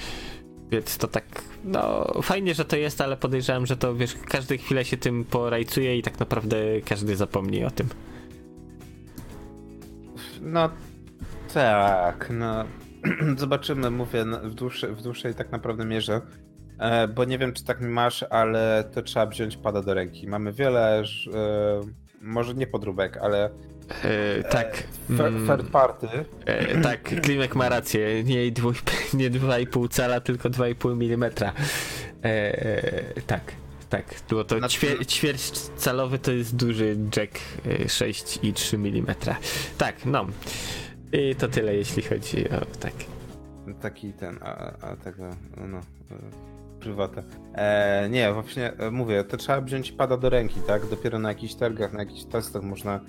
Więc to tak, no fajnie, że to jest, ale podejrzewam, że to wiesz, każdej chwilę się tym porajcuje i tak naprawdę każdy zapomni o tym. No tak, no zobaczymy, mówię, no, w dłuższej, w dłuższej tak naprawdę mierze. E, bo nie wiem, czy tak mi masz, ale to trzeba wziąć pada do ręki. Mamy wiele, e, może nie podróbek, ale E, tak. E, third party. E, tak, Klimek ma rację. Nie, dwu, nie 2,5 cala, tylko 2,5 mm. E, tak. Tak, było to ćwier ćwierć calowy to jest duży jack 6 y, i 3 mm. Tak, no. I to tyle jeśli chodzi o tak. Taki ten, a, a tego, no, e, prywatę. E, nie, właśnie e, mówię, to trzeba wziąć pada do ręki, tak? Dopiero na jakichś targach, na jakichś testach można,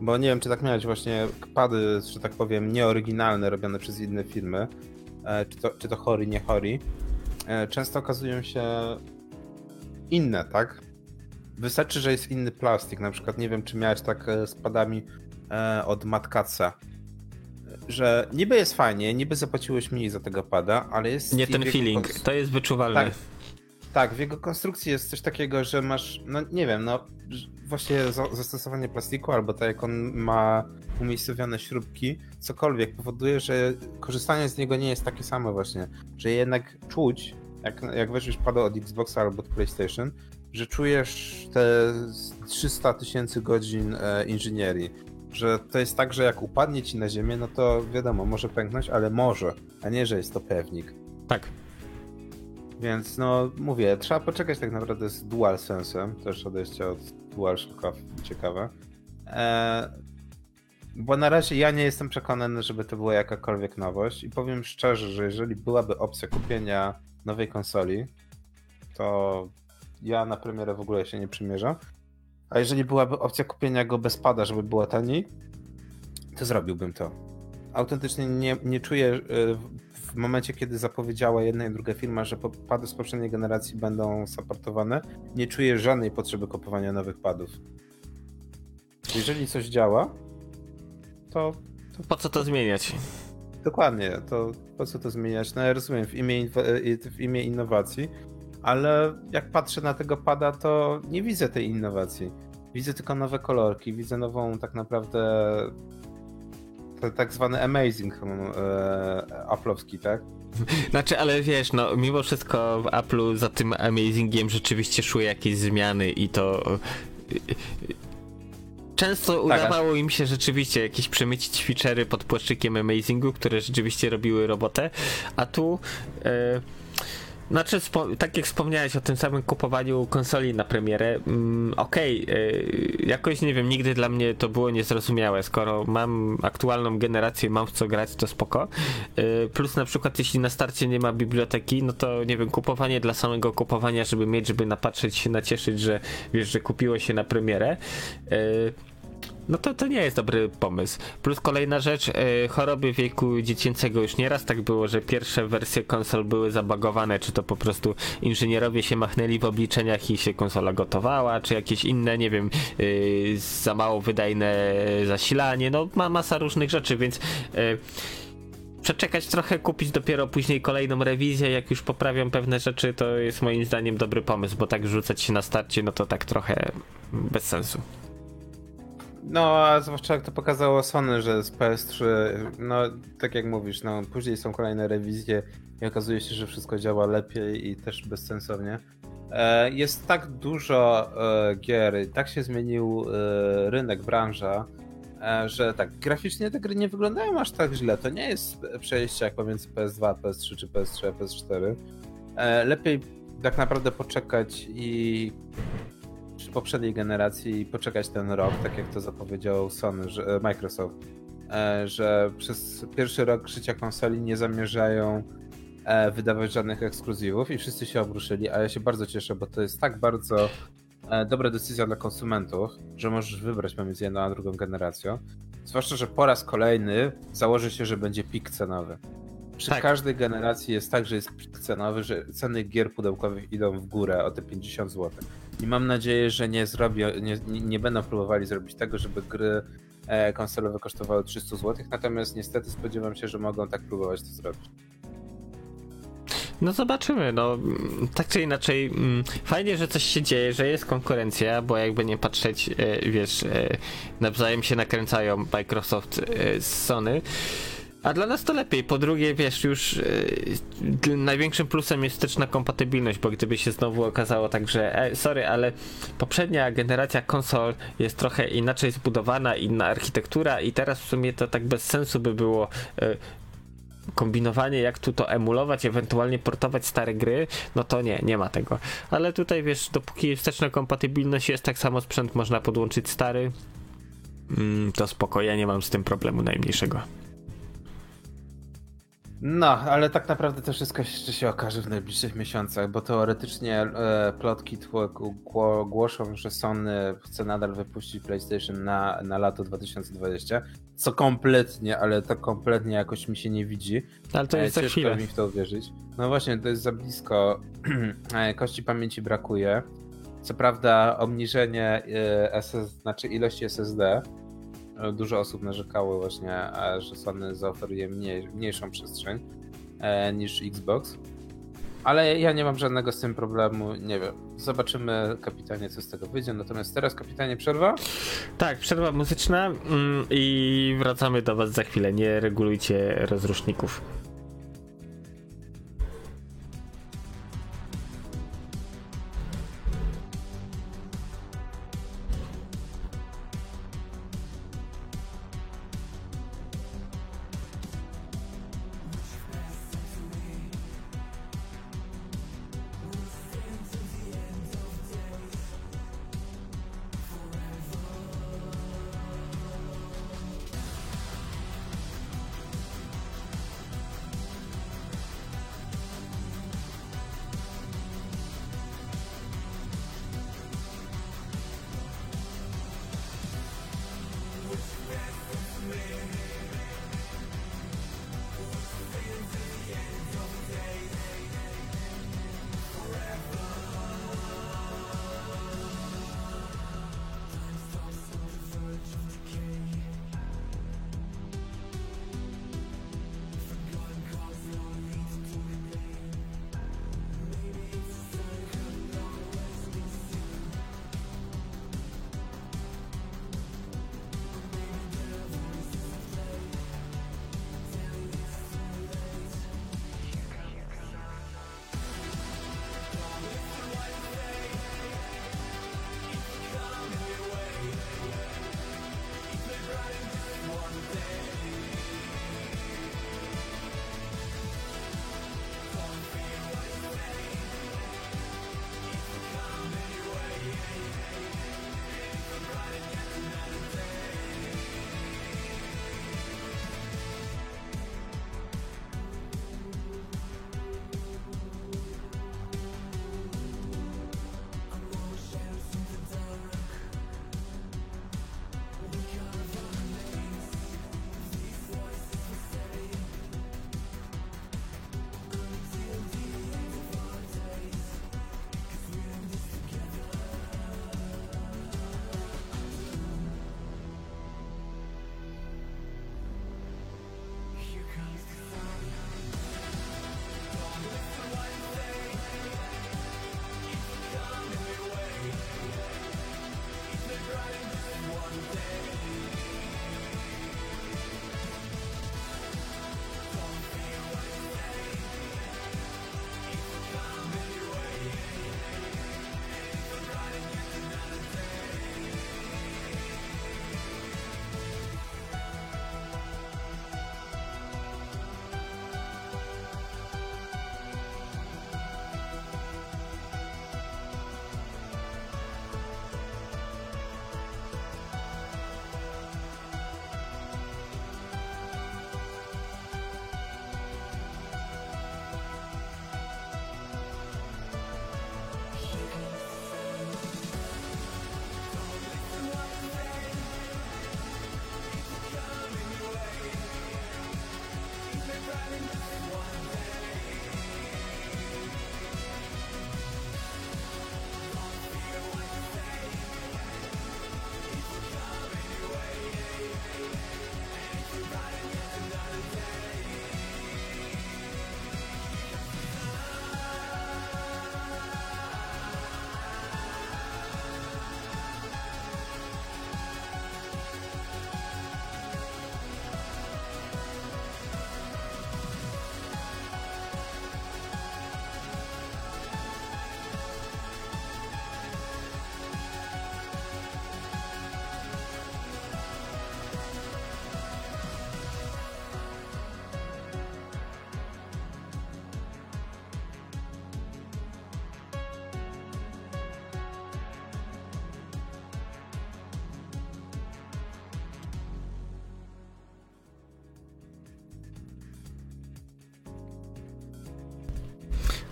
bo nie wiem, czy tak miałeś właśnie pady, że tak powiem, nieoryginalne, robione przez inne firmy, e, czy, to, czy to chory, nie chory. E, często okazują się inne, tak? Wystarczy, że jest inny plastik. Na przykład nie wiem, czy miałeś tak e, z padami e, od Matkaca, że niby jest fajnie, niby zapłaciłeś mniej za tego pada, ale jest... Nie ten feeling, to jest wyczuwalne. Tak, tak, w jego konstrukcji jest coś takiego, że masz, no nie wiem, no właśnie zastosowanie plastiku, albo tak jak on ma umiejscowione śrubki, cokolwiek powoduje, że korzystanie z niego nie jest takie samo właśnie, że jednak czuć, jak, jak weźmiesz pada od Xboxa albo od PlayStation, że czujesz te 300 tysięcy godzin e, inżynierii. Że to jest tak, że jak upadnie ci na ziemię, no to wiadomo, może pęknąć, ale może, a nie, że jest to pewnik. Tak. Więc no, mówię, trzeba poczekać tak naprawdę z dual sensem, też odejście od DualShocka ciekawe. E, bo na razie ja nie jestem przekonany, żeby to była jakakolwiek nowość i powiem szczerze, że jeżeli byłaby opcja kupienia nowej konsoli, to ja na premierę w ogóle się nie przymierzę. A jeżeli byłaby opcja kupienia go bez pada, żeby było taniej, to zrobiłbym to. Autentycznie nie, nie czuję e, w momencie, kiedy zapowiedziała jedna i druga firma, że pady z poprzedniej generacji będą supportowane, nie czuję żadnej potrzeby kupowania nowych padów. Jeżeli coś działa, to, to po co to zmieniać? Dokładnie, to po co to zmieniać? No ja rozumiem, w imię, w imię innowacji, ale jak patrzę na tego pada, to nie widzę tej innowacji. Widzę tylko nowe kolorki, widzę nową tak naprawdę tak zwany amazing e, Apple'owski, tak? Znaczy, ale wiesz, no mimo wszystko w Apple'u za tym amazingiem rzeczywiście szły jakieś zmiany i to Często tak, udawało im się rzeczywiście jakieś przemycić feature'y pod płaszczykiem Amazingu, które rzeczywiście robiły robotę, a tu e, Znaczy, tak jak wspomniałeś o tym samym kupowaniu konsoli na premierę, mm, okej, okay, yy, jakoś nie wiem, nigdy dla mnie to było niezrozumiałe. Skoro mam aktualną generację, mam w co grać, to spoko. Yy, plus na przykład, jeśli na starcie nie ma biblioteki, no to nie wiem, kupowanie dla samego kupowania, żeby mieć, żeby napatrzeć się, nacieszyć, że wiesz, że kupiło się na premierę. Yy, no to, to nie jest dobry pomysł. Plus kolejna rzecz, yy, choroby wieku dziecięcego już nieraz tak było, że pierwsze wersje konsol były zabagowane, czy to po prostu inżynierowie się machnęli w obliczeniach i się konsola gotowała, czy jakieś inne, nie wiem, yy, za mało wydajne zasilanie, no ma masa różnych rzeczy, więc yy, przeczekać trochę, kupić dopiero później kolejną rewizję, jak już poprawią pewne rzeczy, to jest moim zdaniem dobry pomysł, bo tak rzucać się na starcie, no to tak trochę bez sensu. No, a zwłaszcza jak to pokazało Sony, że z PS3, no tak jak mówisz, no później są kolejne rewizje i okazuje się, że wszystko działa lepiej i też bezsensownie. E, jest tak dużo e, gier, tak się zmienił e, rynek, branża, że tak, graficznie te gry nie wyglądają aż tak źle. To nie jest przejście jak pomiędzy PS2, PS3 czy PS3 a PS4. Lepiej tak naprawdę poczekać i poprzedniej generacji i poczekać ten rok, tak jak to zapowiedział Sony, że, e, Microsoft, e, że przez pierwszy rok życia konsoli nie zamierzają e, wydawać żadnych ekskluzywów i wszyscy się obruszyli, a ja się bardzo cieszę, bo to jest tak bardzo dobra decyzja dla konsumentów, że możesz wybrać pomiędzy jedną a drugą generacją. Zwłaszcza, że po raz kolejny założy się, że będzie pik cenowy. Przy tak. każdej generacji jest tak, że jest pik cenowy, że ceny gier pudełkowych idą w górę o te 50 zł. I mam nadzieję, że nie nie, nie będą próbowali zrobić tego, żeby gry e, konsolowe kosztowały 300 zł, natomiast niestety spodziewam się, że mogą tak próbować to zrobić. No zobaczymy, no tak czy inaczej mm, fajnie, że coś się dzieje, że jest konkurencja, bo jakby nie patrzeć, e, wiesz, e, nawzajem się nakręcają Microsoft z Sony. A dla nas to lepiej. Po drugie, wiesz, już yy, największym plusem jest wsteczna kompatybilność, bo gdyby się znowu okazało tak, że e, sorry, ale poprzednia generacja konsol jest trochę inaczej zbudowana, inna architektura i teraz w sumie to tak bez sensu by było yy, kombinowanie, jak tu to emulować, ewentualnie portować stare gry, no to nie, nie ma tego. Ale tutaj wiesz, dopóki wsteczna kompatybilność jest, tak samo sprzęt można podłączyć stary, mm, to spoko, ja nie mam z tym problemu najmniejszego. No, ale tak naprawdę to wszystko jeszcze się okaże w najbliższych miesiącach, bo teoretycznie e, plotki głoszą, że Sony chce nadal wypuścić PlayStation na, na lato 2020, co kompletnie, ale to kompletnie jakoś mi się nie widzi. Ale to jest e, za chwilę. mi w to uwierzyć. No właśnie, to jest za blisko. E, kości pamięci brakuje. Co prawda obniżenie e, SS, znaczy ilości SSD dużo osób narzekało właśnie, że Sony zaoferuje mniej, mniejszą przestrzeń e, niż Xbox. Ale ja nie mam żadnego z tym problemu, nie wiem. Zobaczymy, kapitanie, co z tego wyjdzie. Natomiast teraz, kapitanie, przerwa? Tak, przerwa muzyczna mm, i wracamy do Was za chwilę. Nie regulujcie rozruszników.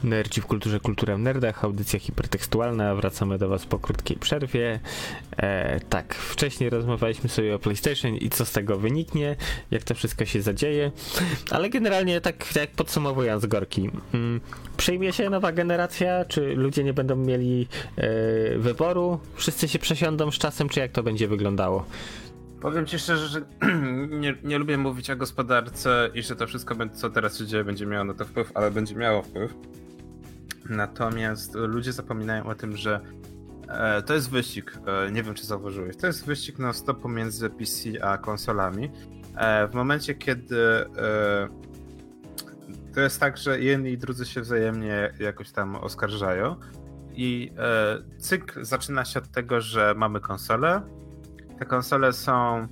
Nerdzi w kulturze, kultura w nerdach, audycja hipertekstualna. Wracamy do Was po krótkiej przerwie. E, tak, wcześniej rozmawialiśmy sobie o PlayStation i co z tego wyniknie, jak to wszystko się zadzieje, ale generalnie tak jak podsumowując Gorki, mm, przyjmie się nowa generacja, czy ludzie nie będą mieli e, wyboru, wszyscy się przesiądą z czasem, czy jak to będzie wyglądało? Powiem ci szczerze, że nie, nie, lubię mówić o gospodarce i że to wszystko, co teraz się dzieje, będzie miało na to wpływ, ale będzie miało wpływ. Natomiast ludzie zapominają o tym, że e, to jest wyścig. E, nie wiem, czy zauważyłeś. To jest wyścig na stop pomiędzy PC a konsolami. E, w momencie, kiedy to jest tak, że jedni i drudzy się wzajemnie jakoś tam oskarżają. I cykl zaczyna się od tego, że mamy konsolę, te konsole są,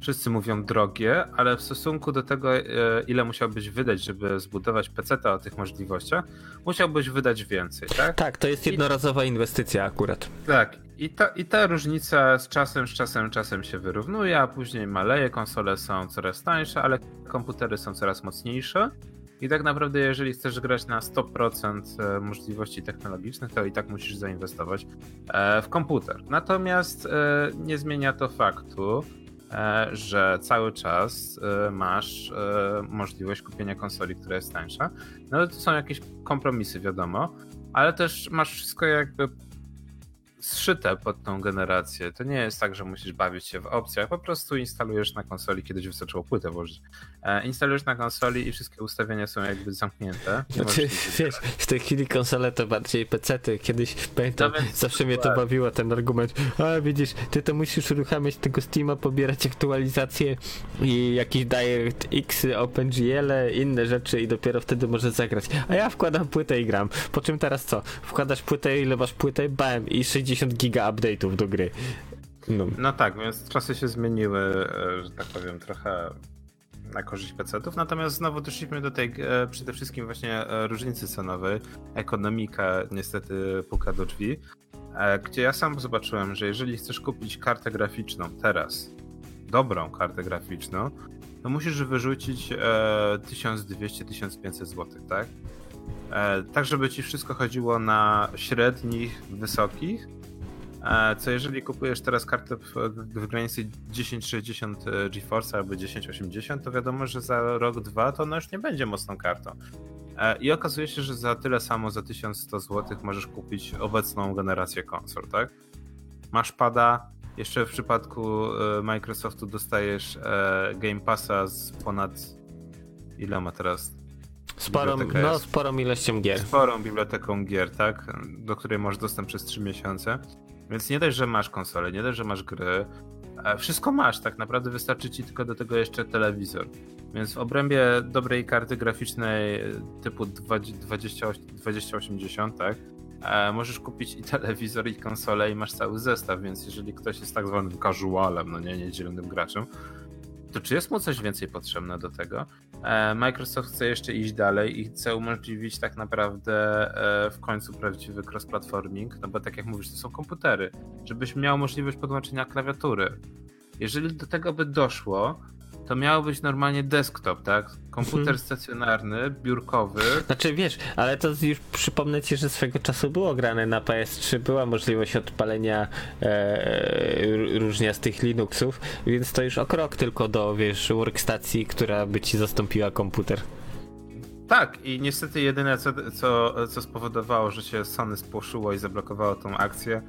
wszyscy mówią drogie, ale w stosunku do tego, e, ile musiałbyś wydać, żeby zbudować PC o tych możliwościach, musiałbyś wydać więcej, tak? Tak, to jest jednorazowa I... inwestycja akurat. Tak, i ta, i ta różnica z czasem, z czasem, czasem się wyrównuje, a później maleje, konsole są coraz tańsze, ale komputery są coraz mocniejsze. I tak naprawdę, jeżeli chcesz grać na 100% e, możliwości technologicznych, to i tak musisz zainwestować e, w komputer. Natomiast nie zmienia to faktu, że cały czas masz możliwość kupienia konsoli, która jest tańsza. No to są jakieś kompromisy, wiadomo, ale też masz wszystko jakby zszyte pod tą generację. To nie jest tak, że musisz bawić się w opcjach, po prostu instalujesz na konsoli, kiedyś wystarczyło płytę włożyć. E, instalujesz na konsoli i wszystkie ustawienia są jakby zamknięte. Znaczy, wiesz, w tej chwili konsole to bardziej pecety. Kiedyś pamiętam, no zawsze mnie to bawiło ten argument, a widzisz, ty to musisz uruchamiać tego Steama, pobierać aktualizacje i jakieś Direct X, OpenGL, inne rzeczy i dopiero wtedy możesz zagrać. A ja wkładam płytę i gram. Po czym teraz co? Wkładasz płytę, ile masz płytę, bam, i 60 50 giga update'ów do gry. No. no tak, więc czasy się zmieniły, e, że tak powiem, trochę na korzyść PC-ów, natomiast znowu doszliśmy do tej e, przede wszystkim właśnie e, różnicy cenowej. Ekonomika niestety puka do drzwi, gdzie ja sam zobaczyłem, że jeżeli chcesz kupić kartę graficzną teraz, dobrą kartę graficzną, to musisz wyrzucić 1200-1500 zł, tak? Tak, żeby ci wszystko chodziło na średnich, wysokich, co jeżeli kupujesz teraz kartę w, w granicy 1060 e, GeForce albo 1080, to wiadomo, że za rok, dwa to ona już nie będzie mocną kartą. E, I okazuje się, że za tyle samo, za 1100 zł możesz kupić obecną generację konsol, tak? Masz pada, jeszcze w przypadku Microsoftu dostajesz Game Passa z ponad ile ma teraz? Sporą, no, sporą ilością gier. Sporą biblioteką gier, tak? Do której masz dostęp przez 3 miesiące. Więc nie dość, że masz konsolę, nie dość, że masz gry, wszystko masz, tak naprawdę wystarczy ci tylko do tego jeszcze telewizor. Więc w obrębie dobrej karty graficznej typu 20, 2080, tak, możesz kupić i telewizor, i konsolę, i masz cały zestaw, więc jeżeli ktoś jest tak zwanym casualem, no nie niedzielnym graczem, to czy jest mu coś więcej potrzebne do tego? E, Microsoft chce jeszcze iść dalej i chce umożliwić tak naprawdę e, w końcu prawdziwy cross-platforming, no bo tak jak mówisz, to są komputery, żebyś miał możliwość podłączenia klawiatury. Jeżeli do tego by doszło, to miał być normalnie desktop, tak? Komputer hmm. stacjonarny, biurkowy. Znaczy wiesz, ale to już przypomnę ci, że swego czasu było grane na PS3, była możliwość odpalenia e, różnia z tych Linuxów, więc to już o krok tylko do, wiesz, workstacji, która by ci zastąpiła komputer. Tak, i niestety jedyne, co, co, co spowodowało, że się Sony spłoszyło i zablokowało tą akcję,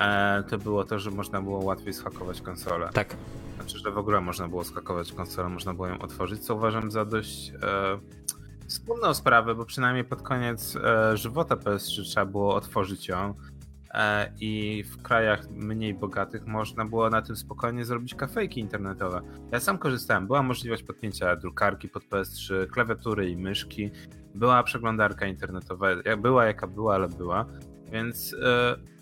e, to było to, że można było łatwiej schakować konsolę. Tak znaczy, że w ogóle można było skakować konsolę, można było ją otworzyć, co uważam za dość e, wspólną sprawę, bo przynajmniej pod koniec e, żywota PS3 trzeba było otworzyć ją e, i w krajach mniej bogatych można było na tym spokojnie zrobić kafejki internetowe. Ja sam korzystałem, była możliwość podpięcia drukarki pod PS3, klawiatury i myszki, była przeglądarka internetowa, była jaka była, ale była, więc e,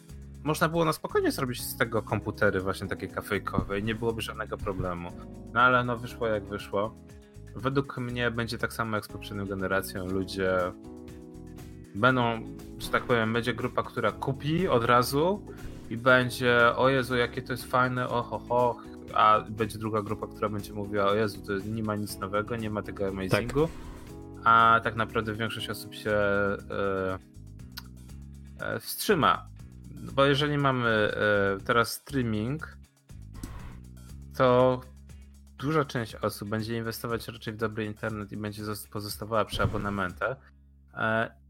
można było na spokojnie zrobić z tego komputery właśnie takie kafejkowe i nie byłoby żadnego problemu. No ale no wyszło jak wyszło. Według mnie będzie tak samo jak z poprzednią generacją. Ludzie będą, że tak powiem, będzie grupa, która kupi od razu i będzie, o Jezu, jakie to jest fajne, oho, ho, a będzie druga grupa, która będzie mówiła, o Jezu, to nie ma nic nowego, nie ma tego amazingu. Tak a tak naprawdę większość osób się e, e, wstrzyma. Bo jeżeli mamy e, teraz streaming, to duża część osób będzie inwestować raczej w dobry internet i będzie pozostawała przy abonamentach.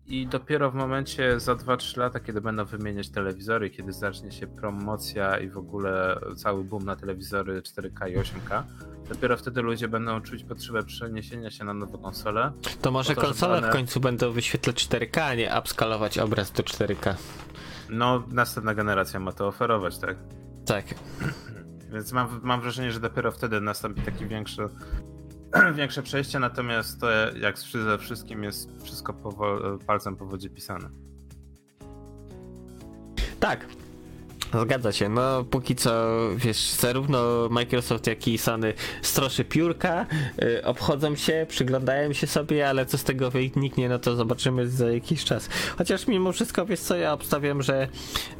I dopiero w momencie za 2-3 lata, kiedy będą wymieniać telewizory, kiedy zacznie się promocja i w ogóle cały boom na telewizory 4K i 8K, dopiero wtedy ludzie będą czuć potrzebę przeniesienia się na nową konsolę. To może to, konsole one... w końcu będą wyświetlać 4K, a nie upskalować obraz do 4K. No, następna generacja ma to oferować, tak? Tak. Więc mam, mam wrażenie, że dopiero wtedy nastąpi taki większy większe przejście, natomiast to jak ze wszystkim jest wszystko palcem po wodzie pisane. Tak, Zgadza się, no póki co, wiesz, zarówno Microsoft, jak i Sony stroszy piórka, yy, obchodzą się, przyglądają się sobie, ale co z tego wyniknie, no to zobaczymy za jakiś czas. Chociaż mimo wszystko, wiesz co, ja obstawiam, że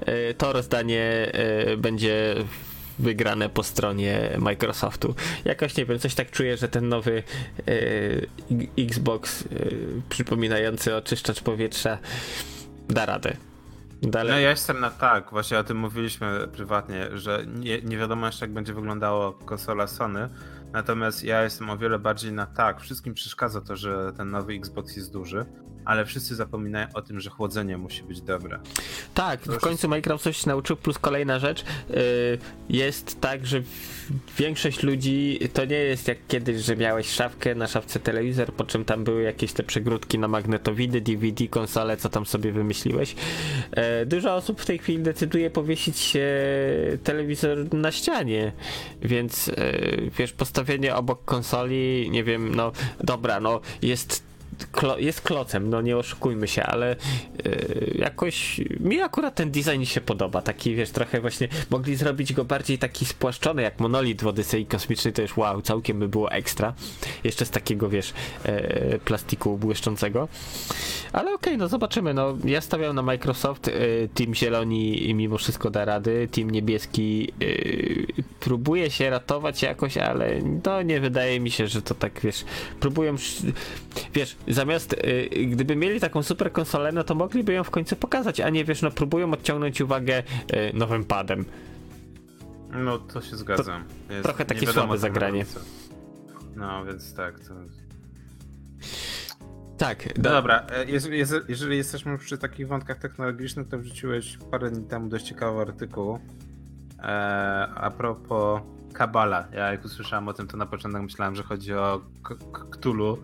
yy, to rozdanie yy, będzie wygrane po stronie Microsoftu. Jakoś nie wiem, coś tak czuję, że ten nowy e, Xbox e, przypominający oczyszczacz powietrza da radę. Dalej. No ja jestem na tak, właśnie o tym mówiliśmy prywatnie, że nie, nie wiadomo jeszcze jak będzie wyglądało konsola Sony, natomiast ja jestem o wiele bardziej na tak. Wszystkim przeszkadza to, że ten nowy Xbox jest duży, ale wszyscy zapominają o tym, że chłodzenie musi być dobre. Tak, w końcu Microsoft się nauczył, plus kolejna rzecz yy, jest tak, że większość ludzi to nie jest jak kiedyś, że miałeś szafkę, na szafce telewizor, po czym tam były jakieś te przegródki na magnetowidy, DVD, konsole, co tam sobie wymyśliłeś. Yy, dużo osób w tej chwili decyduje powiesić yy, telewizor na ścianie, więc wiesz, postawienie obok konsoli, nie wiem, no dobra, no jest klo, jest klocem, no nie oszukujmy się, ale yy, jakoś mi akurat ten design się podoba. Taki wiesz, trochę właśnie mogli zrobić go bardziej taki spłaszczony, jak monolit w Odysei Kosmicznej, to już wow, całkiem by było ekstra. Jeszcze z takiego wiesz, yy, plastiku błyszczącego. Ale okej, okay, no zobaczymy. No, ja stawiam na Microsoft, yy, Team Zieloni mimo wszystko da rady, Team Niebieski próbuje się ratować jakoś, ale to nie wydaje mi się, że to tak wiesz, próbują wiesz, zamiast y, gdyby mieli taką super konsolę, no to mogliby ją w końcu pokazać, a nie wiesz, no próbują odciągnąć uwagę y, nowym padem. No to się zgadzam. To trochę takie słabe zagranie. No więc tak, to... Tak. No dobra, jest, jest, jeżeli jesteśmy przy takich wątkach technologicznych, to wrzuciłeś parę dni temu dość ciekawy artykuł a propos Kabala. Ja jak usłyszałem o tym, to na początek myślałem, że chodzi o Cthulhu,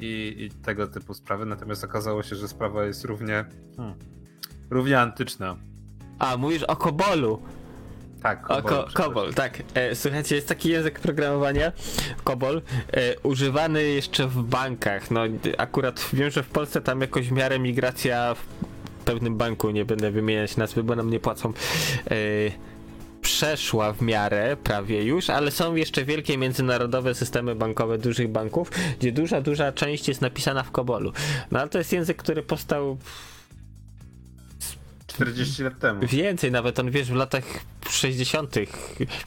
i, i, tego typu sprawy, natomiast okazało się, że sprawa jest równie, hmm, równie antyczna. A, mówisz o Kobolu. Tak, Kobol. O, ko Kobol, tak. E, słuchajcie, jest taki język programowania, Kobol, e, używany jeszcze w bankach. No, akurat wiem, że w Polsce tam jakoś w miarę migracja w pewnym banku, nie będę wymieniać nazwy, bo nam nie płacą. E, przeszła w miarę prawie już, ale są jeszcze wielkie międzynarodowe systemy bankowe dużych banków, gdzie duża, duża część jest napisana w Kobolu. No ale to jest język, który powstał 40 lat temu. Więcej, nawet on wiesz, w latach 60.,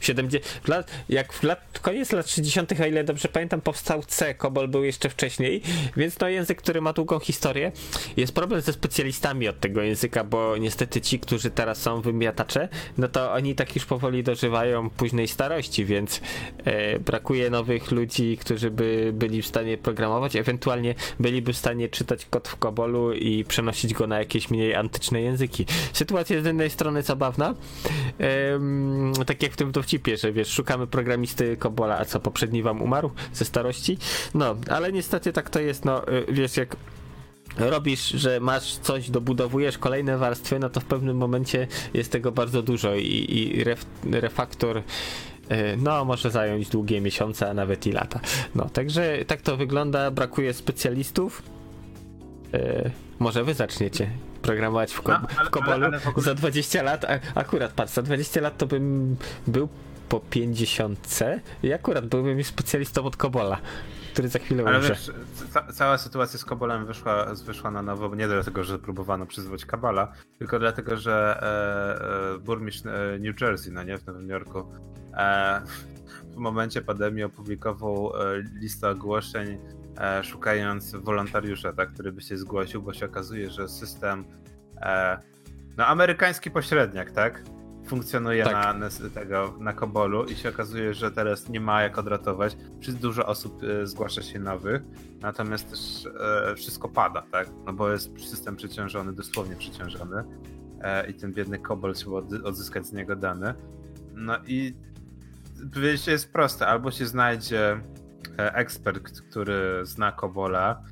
70., w lat, jak w lat, koniec lat 60., o ile dobrze pamiętam, powstał C, COBOL był jeszcze wcześniej, więc to język, który ma długą historię. Jest problem ze specjalistami od tego języka, bo niestety ci, którzy teraz są wymiatacze, no to oni tak już powoli dożywają późnej starości, więc e, brakuje nowych ludzi, którzy by byli w stanie programować, ewentualnie byliby w stanie czytać kod w COBOLu i przenosić go na jakieś mniej antyczne języki. Sytuacja z jednej strony zabawna, ehm, tak jak w tym dowcipie, że wiesz, szukamy programisty Kobola, a co poprzedni wam umarł ze starości? No, ale niestety tak to jest, no, y, wiesz, jak robisz, że masz coś, dobudowujesz kolejne warstwy, no to w pewnym momencie jest tego bardzo dużo i, i ref, refaktor y, no, może zająć długie miesiące, a nawet i lata. No, także tak to wygląda, brakuje specjalistów. E, może wy zaczniecie programować w, ko no, w Kobolu za 20 lat. A, akurat patrz, za 20 lat to bym był po 50 i akurat byłbym specjalistą od Kobola, który za chwilę wiesz, ca cała sytuacja z Kobolem wyszła, wyszła na nowo nie dlatego, że próbowano przyzwać Kabala, tylko dlatego, że e, e, burmistrz e, New Jersey, no nie, w Nowym Jorku, e, w momencie pandemii opublikował e, listę ogłoszeń e, szukając wolontariusza, tak, który by się zgłosił, bo się okazuje, że system e, no amerykański pośredniak, tak? Funkcjonuje Tak. Na, na tego na Kobolu i się okazuje, że teraz nie ma jak odratować. Przez dużo osób e, zgłasza się nowych, natomiast też wszystko pada, tak? No bo jest system przeciążony, dosłownie przeciążony. I ten biedny Kobol trzeba od, odzyskać z niego dane. No i wyjście jest proste. Albo się znajdzie ekspert, który zna Kobola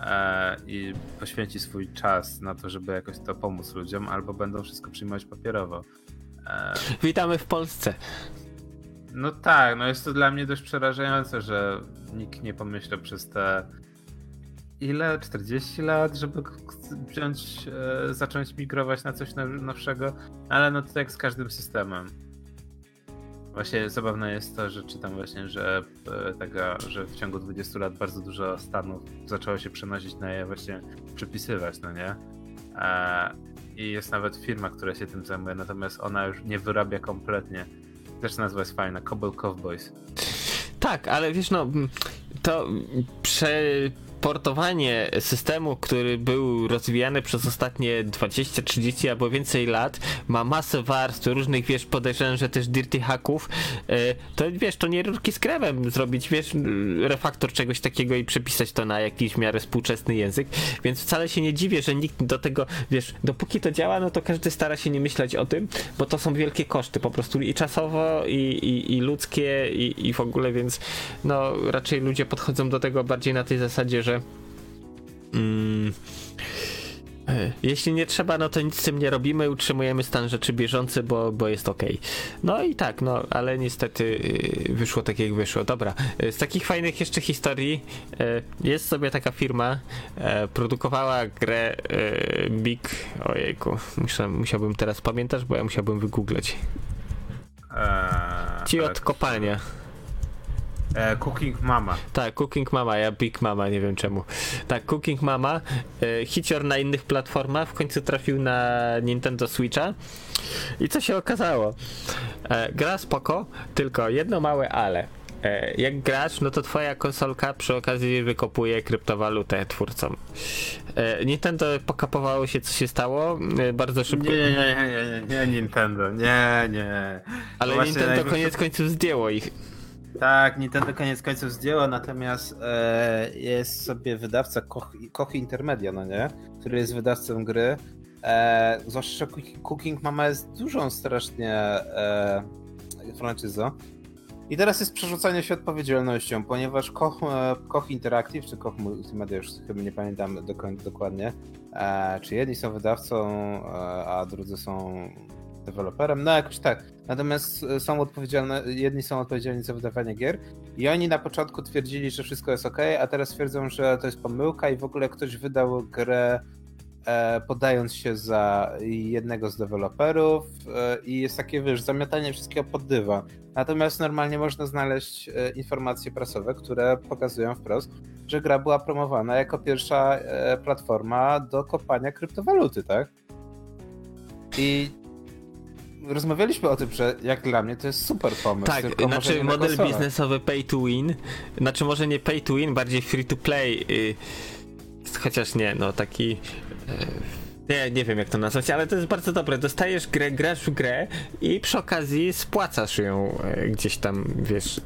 e, i poświęci swój czas na to, żeby jakoś to pomóc ludziom, albo będą wszystko przyjmować papierowo. E, Witamy w Polsce. no tak, no jest to dla mnie dość przerażające, że nikt nie pomyślał przez te ile? 40 lat, żeby wziąć, e, zacząć migrować na coś now- nowszego, ale no to tak jak z każdym systemem. Właśnie zabawne jest to, że czytam właśnie, że, e, tego, że w ciągu 20 lat bardzo dużo stanów zaczęło się przenosić na je właśnie przepisywać, no nie? I jest nawet firma, która się tym zajmuje, natomiast ona już nie wyrabia kompletnie. Też nazwa jest fajna, Cobble Cowboys. Tak, ale wiesz, no, to mm, przeportowanie systemu, który był rozwijany przez ostatnie 20, 30 albo więcej lat, ma masę warstw, różnych, wiesz, podejrzewam, że też dirty hacków, e, to wiesz, to nie rurki z krewem zrobić, wiesz, refaktor czegoś takiego i przepisać to na jakiś miarę współczesny język, więc wcale się nie dziwię, że nikt do tego, wiesz, dopóki to działa, no to każdy stara się nie myśleć o tym, bo to są wielkie koszty, po prostu i czasowo, i, i, i ludzkie, i, i w ogóle, więc no raczej ludzie podchodzą do tego bardziej na tej zasadzie, że mm, e, jeśli nie trzeba, no to nic z tym nie robimy, utrzymujemy stan rzeczy bieżący, bo, bo jest ok. No i tak, no, ale niestety y, wyszło tak jak wyszło. Dobra, y, z takich fajnych jeszcze historii y, jest sobie taka firma, produkowała grę Big, ojejku, muszę, musiałbym teraz pamiętać, bo ja musiałbym wygoogleć. Eee, Ci od kopania. E, Cooking Mama. Tak, Cooking Mama, ja Big Mama, nie wiem czemu. Tak, Cooking Mama, e, hicior na innych platformach, w końcu trafił na Nintendo Switcha. I co się okazało? E, gra spoko, tylko jedno małe ale. E, jak grasz, no to twoja konsolka przy okazji wykopuje kryptowalutę twórcom. E, Nintendo pokapowało się, co się stało, e, bardzo szybko. Nie, nie, nie, nie, nie, Nintendo, nie, nie. Ale Nintendo koniec końców zdjęło ich. Tak, Nintendo koniec końców zdjęło, natomiast e, jest sobie wydawca Koch, Koch Intermedia, no nie? Który jest wydawcą gry. E, zwłaszcza Cook- Cooking Mama jest dużą strasznie e, franczyzą. I teraz jest przerzucanie się odpowiedzialnością, ponieważ Koch, e, Koch Interactive, czy Koch Multimedia, już chyba nie pamiętam do końca dokładnie, e, czy jedni są wydawcą, e, a drudzy są deweloperem, no jakoś tak. Natomiast e, są odpowiedzialne, jedni są odpowiedzialni za wydawanie gier i oni na początku twierdzili, że wszystko jest ok, a teraz twierdzą, że to jest pomyłka i w ogóle ktoś wydał grę e, podając się za jednego z deweloperów e, i jest takie, wiesz, zamiatanie wszystkiego pod dywan. Natomiast normalnie można znaleźć e, informacje prasowe, które pokazują wprost, że gra była promowana jako pierwsza e, platforma do kopania kryptowaluty, tak? I rozmawialiśmy o tym, że jak dla mnie to jest super pomysł. Tak, znaczy model biznesowy pay to win, znaczy może nie pay to win, bardziej free to play, y, chociaż nie, no taki... y, nie, nie wiem jak to nazwać, ale to jest bardzo dobre. Dostajesz grę, grasz w grę i przy okazji spłacasz ją e, gdzieś tam, wiesz.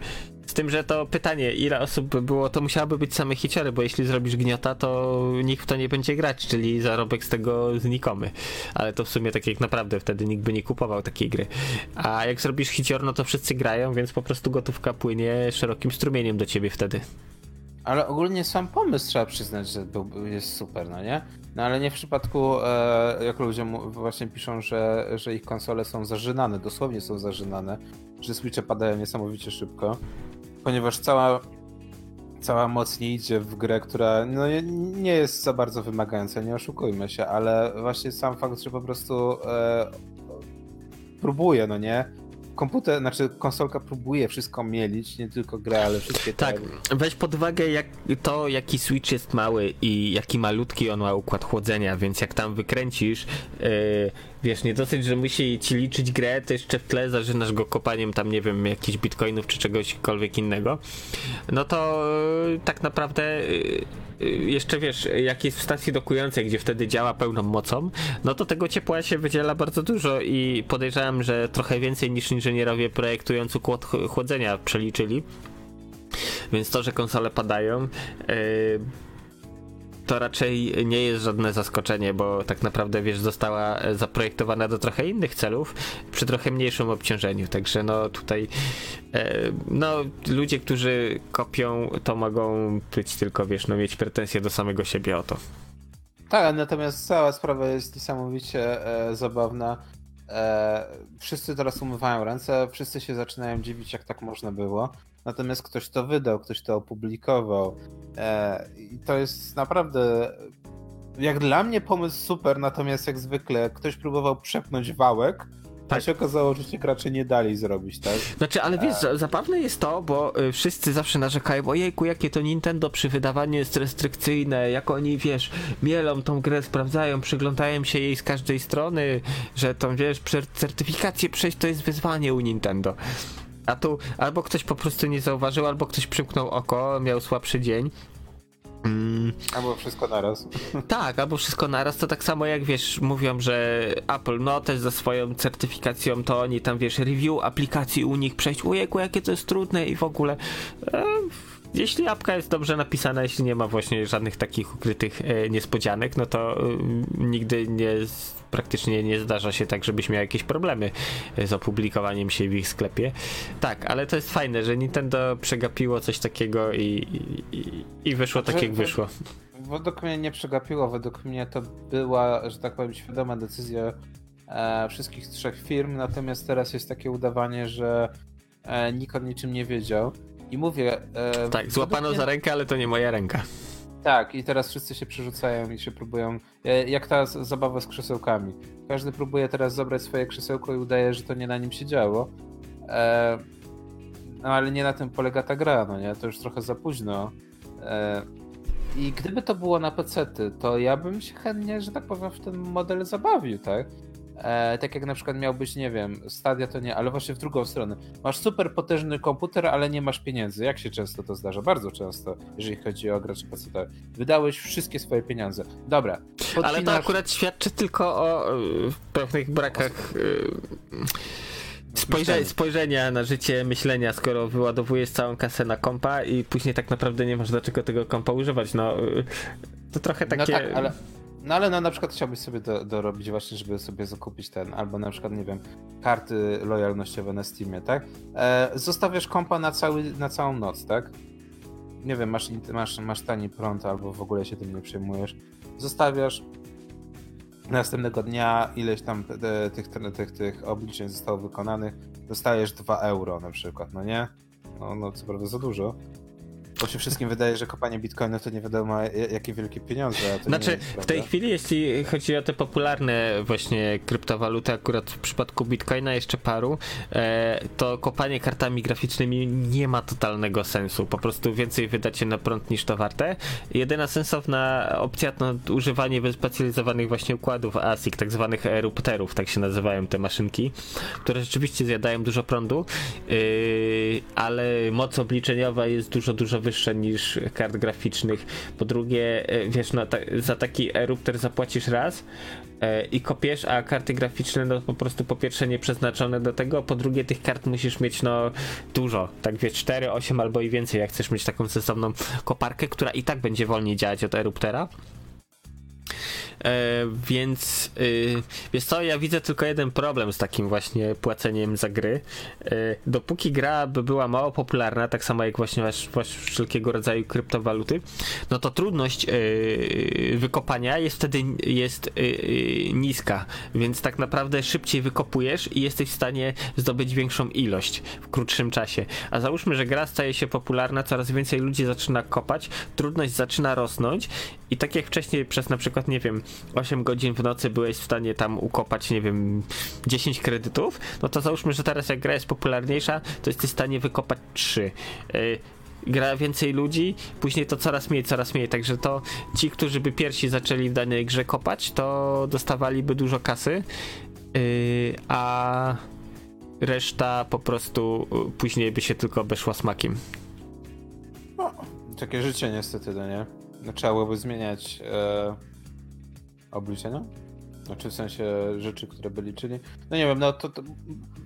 Z tym, że to pytanie, ile osób by było, to musiałaby być same hiciory, bo jeśli zrobisz gniota, to nikt w to nie będzie grać, czyli zarobek z tego znikomy. Ale to w sumie tak jak naprawdę wtedy nikt by nie kupował takiej gry. A jak zrobisz hicior, no to wszyscy grają, więc po prostu gotówka płynie szerokim strumieniem do ciebie wtedy. Ale ogólnie sam pomysł trzeba przyznać, że był, jest super, no nie? No ale nie w przypadku, e, jak ludzie właśnie piszą, że, że ich konsole są zażynane, dosłownie są zażynane, że switche padają niesamowicie szybko, ponieważ cała, cała moc nie idzie w grę, która no, nie- jest za bardzo wymagająca, nie oszukujmy się, ale właśnie sam fakt, że po prostu e, próbuje, no nie? Komputer, znaczy konsolka próbuje wszystko mielić, nie tylko grę, ale wszystkie te Tak, weź pod uwagę jak, to, jaki Switch jest mały i jaki malutki on ma układ chłodzenia, więc jak tam wykręcisz yy, wiesz, nie dosyć, że musi ci liczyć grę, to jeszcze w tle zażynasz go kopaniem tam, nie wiem, jakichś bitcoinów czy czegośkolwiek innego, no to yy, tak naprawdę yy, jeszcze wiesz, jak jest w stacji dokującej, gdzie wtedy działa pełną mocą, no to tego ciepła się wydziela bardzo dużo i podejrzewam, że trochę więcej niż inżynierowie projektujący układ chłodzenia przeliczyli. Więc to, że konsole padają, yy, to raczej nie jest żadne zaskoczenie, bo tak naprawdę, wiesz, została zaprojektowana do trochę innych celów, przy trochę mniejszym obciążeniu. Także no tutaj, e, no ludzie, którzy kopią, to mogą być tylko, wiesz, no mieć pretensje do samego siebie o to. Tak, natomiast cała sprawa jest niesamowicie e, zabawna. E, wszyscy teraz umywają ręce, wszyscy się zaczynają dziwić, jak tak można było. Natomiast ktoś to wydał, ktoś to opublikował. E, I to jest naprawdę, jak dla mnie, pomysł super, natomiast jak zwykle ktoś próbował przepnąć wałek. Tak. A się okazało, że się gracze nie dali zrobić, tak? Znaczy, ale wiesz, e... zabawne jest to, bo y, wszyscy zawsze narzekają, ojejku, jakie to Nintendo przy wydawaniu jest restrykcyjne, jak oni, wiesz, mielą tą grę, sprawdzają, przyglądają się jej z każdej strony, że tą, wiesz, certyfikację przejść to jest wyzwanie u Nintendo. A tu albo ktoś po prostu nie zauważył, albo ktoś przymknął oko, miał słabszy dzień. Mm. Albo wszystko naraz. Tak, albo wszystko naraz, to tak samo jak wiesz, mówią, że Apple, no też za swoją certyfikacją, to oni tam wiesz, review aplikacji u nich przejść, ujejku, jakie to jest trudne i w ogóle. E, jeśli apka jest dobrze napisana, jeśli nie ma właśnie żadnych takich ukrytych e, niespodzianek, no to e, nigdy nie praktycznie nie zdarza się tak, żebyś miał jakieś problemy z opublikowaniem się w ich sklepie. Tak, ale to jest fajne, że Nintendo przegapiło coś takiego i, i, i wyszło tak, jak wyszło. Według mnie nie przegapiło, według mnie to była, że tak powiem, świadoma decyzja e, wszystkich trzech firm, natomiast teraz jest takie udawanie, że e, nikt o niczym nie wiedział. I mówię. E, tak, złapano mnie... za rękę, ale to nie moja ręka. Tak, i teraz wszyscy się przerzucają i się próbują. E, jak ta zabawa z krzesełkami. Każdy próbuje teraz zabrać swoje krzesełko i udaje, że to nie na nim się działo. E, no ale nie na tym polega ta gra, no nie? To już trochę za późno. E, I gdyby to było na PC, to ja bym się chętnie, że tak powiem, w ten model zabawił, tak? E, tak jak na przykład miałbyś, nie wiem, stadia to nie, ale właśnie w drugą stronę. Masz super potężny komputer, ale nie masz pieniędzy. Jak się często to zdarza? Bardzo często, jeżeli chodzi o graczy PC. Wydałeś wszystkie swoje pieniądze. Dobra. Podcinasz... Ale to akurat świadczy tylko o y, pewnych brakach. Y, spojrze spojrzenia na życie, myślenia, skoro wyładowujesz całą kasę na kompa i później tak naprawdę nie masz do czego tego kompa używać, no y, to trochę no takie... No tak, ale no ale no, na przykład chciałbyś sobie do, dorobić właśnie, żeby sobie zakupić ten, albo na przykład, nie wiem, karty lojalnościowe na Steamie, tak? E, zostawiasz kompa na, cały, na całą noc, tak? Nie wiem, masz, masz, masz tani prąd, albo w ogóle się tym nie przejmujesz. Zostawiasz, następnego dnia ileś tam tych, tych, tych, obliczeń zostało wykonanych, dostajesz 2 euro na przykład, no nie? No, no co prawda za dużo, bo się wszystkim wydaje, że kopanie bitcoinu to nie wiadomo jakie wielkie pieniądze. znaczy, w tej chwili, jeśli chodzi o te popularne właśnie kryptowaluty, akurat w przypadku bitcoina jeszcze paru, e, to kopanie kartami graficznymi nie ma totalnego sensu. Po prostu więcej wydacie na prąd niż to warte. Jedyna sensowna opcja to używanie wyspecjalizowanych właśnie układów ASIC, tak zwanych erupterów, tak się nazywają te maszynki, które rzeczywiście zjadają dużo prądu, yy, ale moc obliczeniowa jest dużo, dużo wyższa niż kart graficznych. Po drugie, e, wiesz, no, ta, za taki erupter zapłacisz raz i kopiesz, a karty graficzne no po prostu po pierwsze nie przeznaczone do tego, po drugie tych kart musisz mieć no dużo, tak wiesz, 4, 8 albo i więcej, jak chcesz mieć taką sensowną koparkę, która i tak będzie wolniej działać od eruptera. E, więc y, wiesz co, ja widzę tylko jeden problem z takim właśnie płaceniem za gry. E, dopóki gra by była mało popularna, tak samo jak właśnie wszelkiego rodzaju kryptowaluty, no to trudność y, wykopania jest wtedy jest y, niska, więc tak naprawdę szybciej wykopujesz i jesteś w stanie zdobyć większą ilość w krótszym czasie. A załóżmy, że gra staje się popularna, coraz więcej ludzi zaczyna kopać, trudność zaczyna rosnąć i tak jak wcześniej przez na przykład, nie wiem, 8 godzin w nocy byłeś w stanie tam ukopać, nie wiem, 10 kredytów, no to załóżmy, że teraz jak gra jest popularniejsza, to jesteś w stanie wykopać 3 yy, gra więcej ludzi, później to coraz mniej, coraz mniej, także to ci, którzy by pierwsi zaczęli w danej grze kopać, to dostawaliby dużo kasy, Yy, a reszta po prostu y, później by się tylko obeszła smakiem. No, takie życie niestety, no nie? No, trzeba byłoby zmieniać e, obliczenia? Znaczy w sensie rzeczy, które by liczyli. No nie wiem, no to, to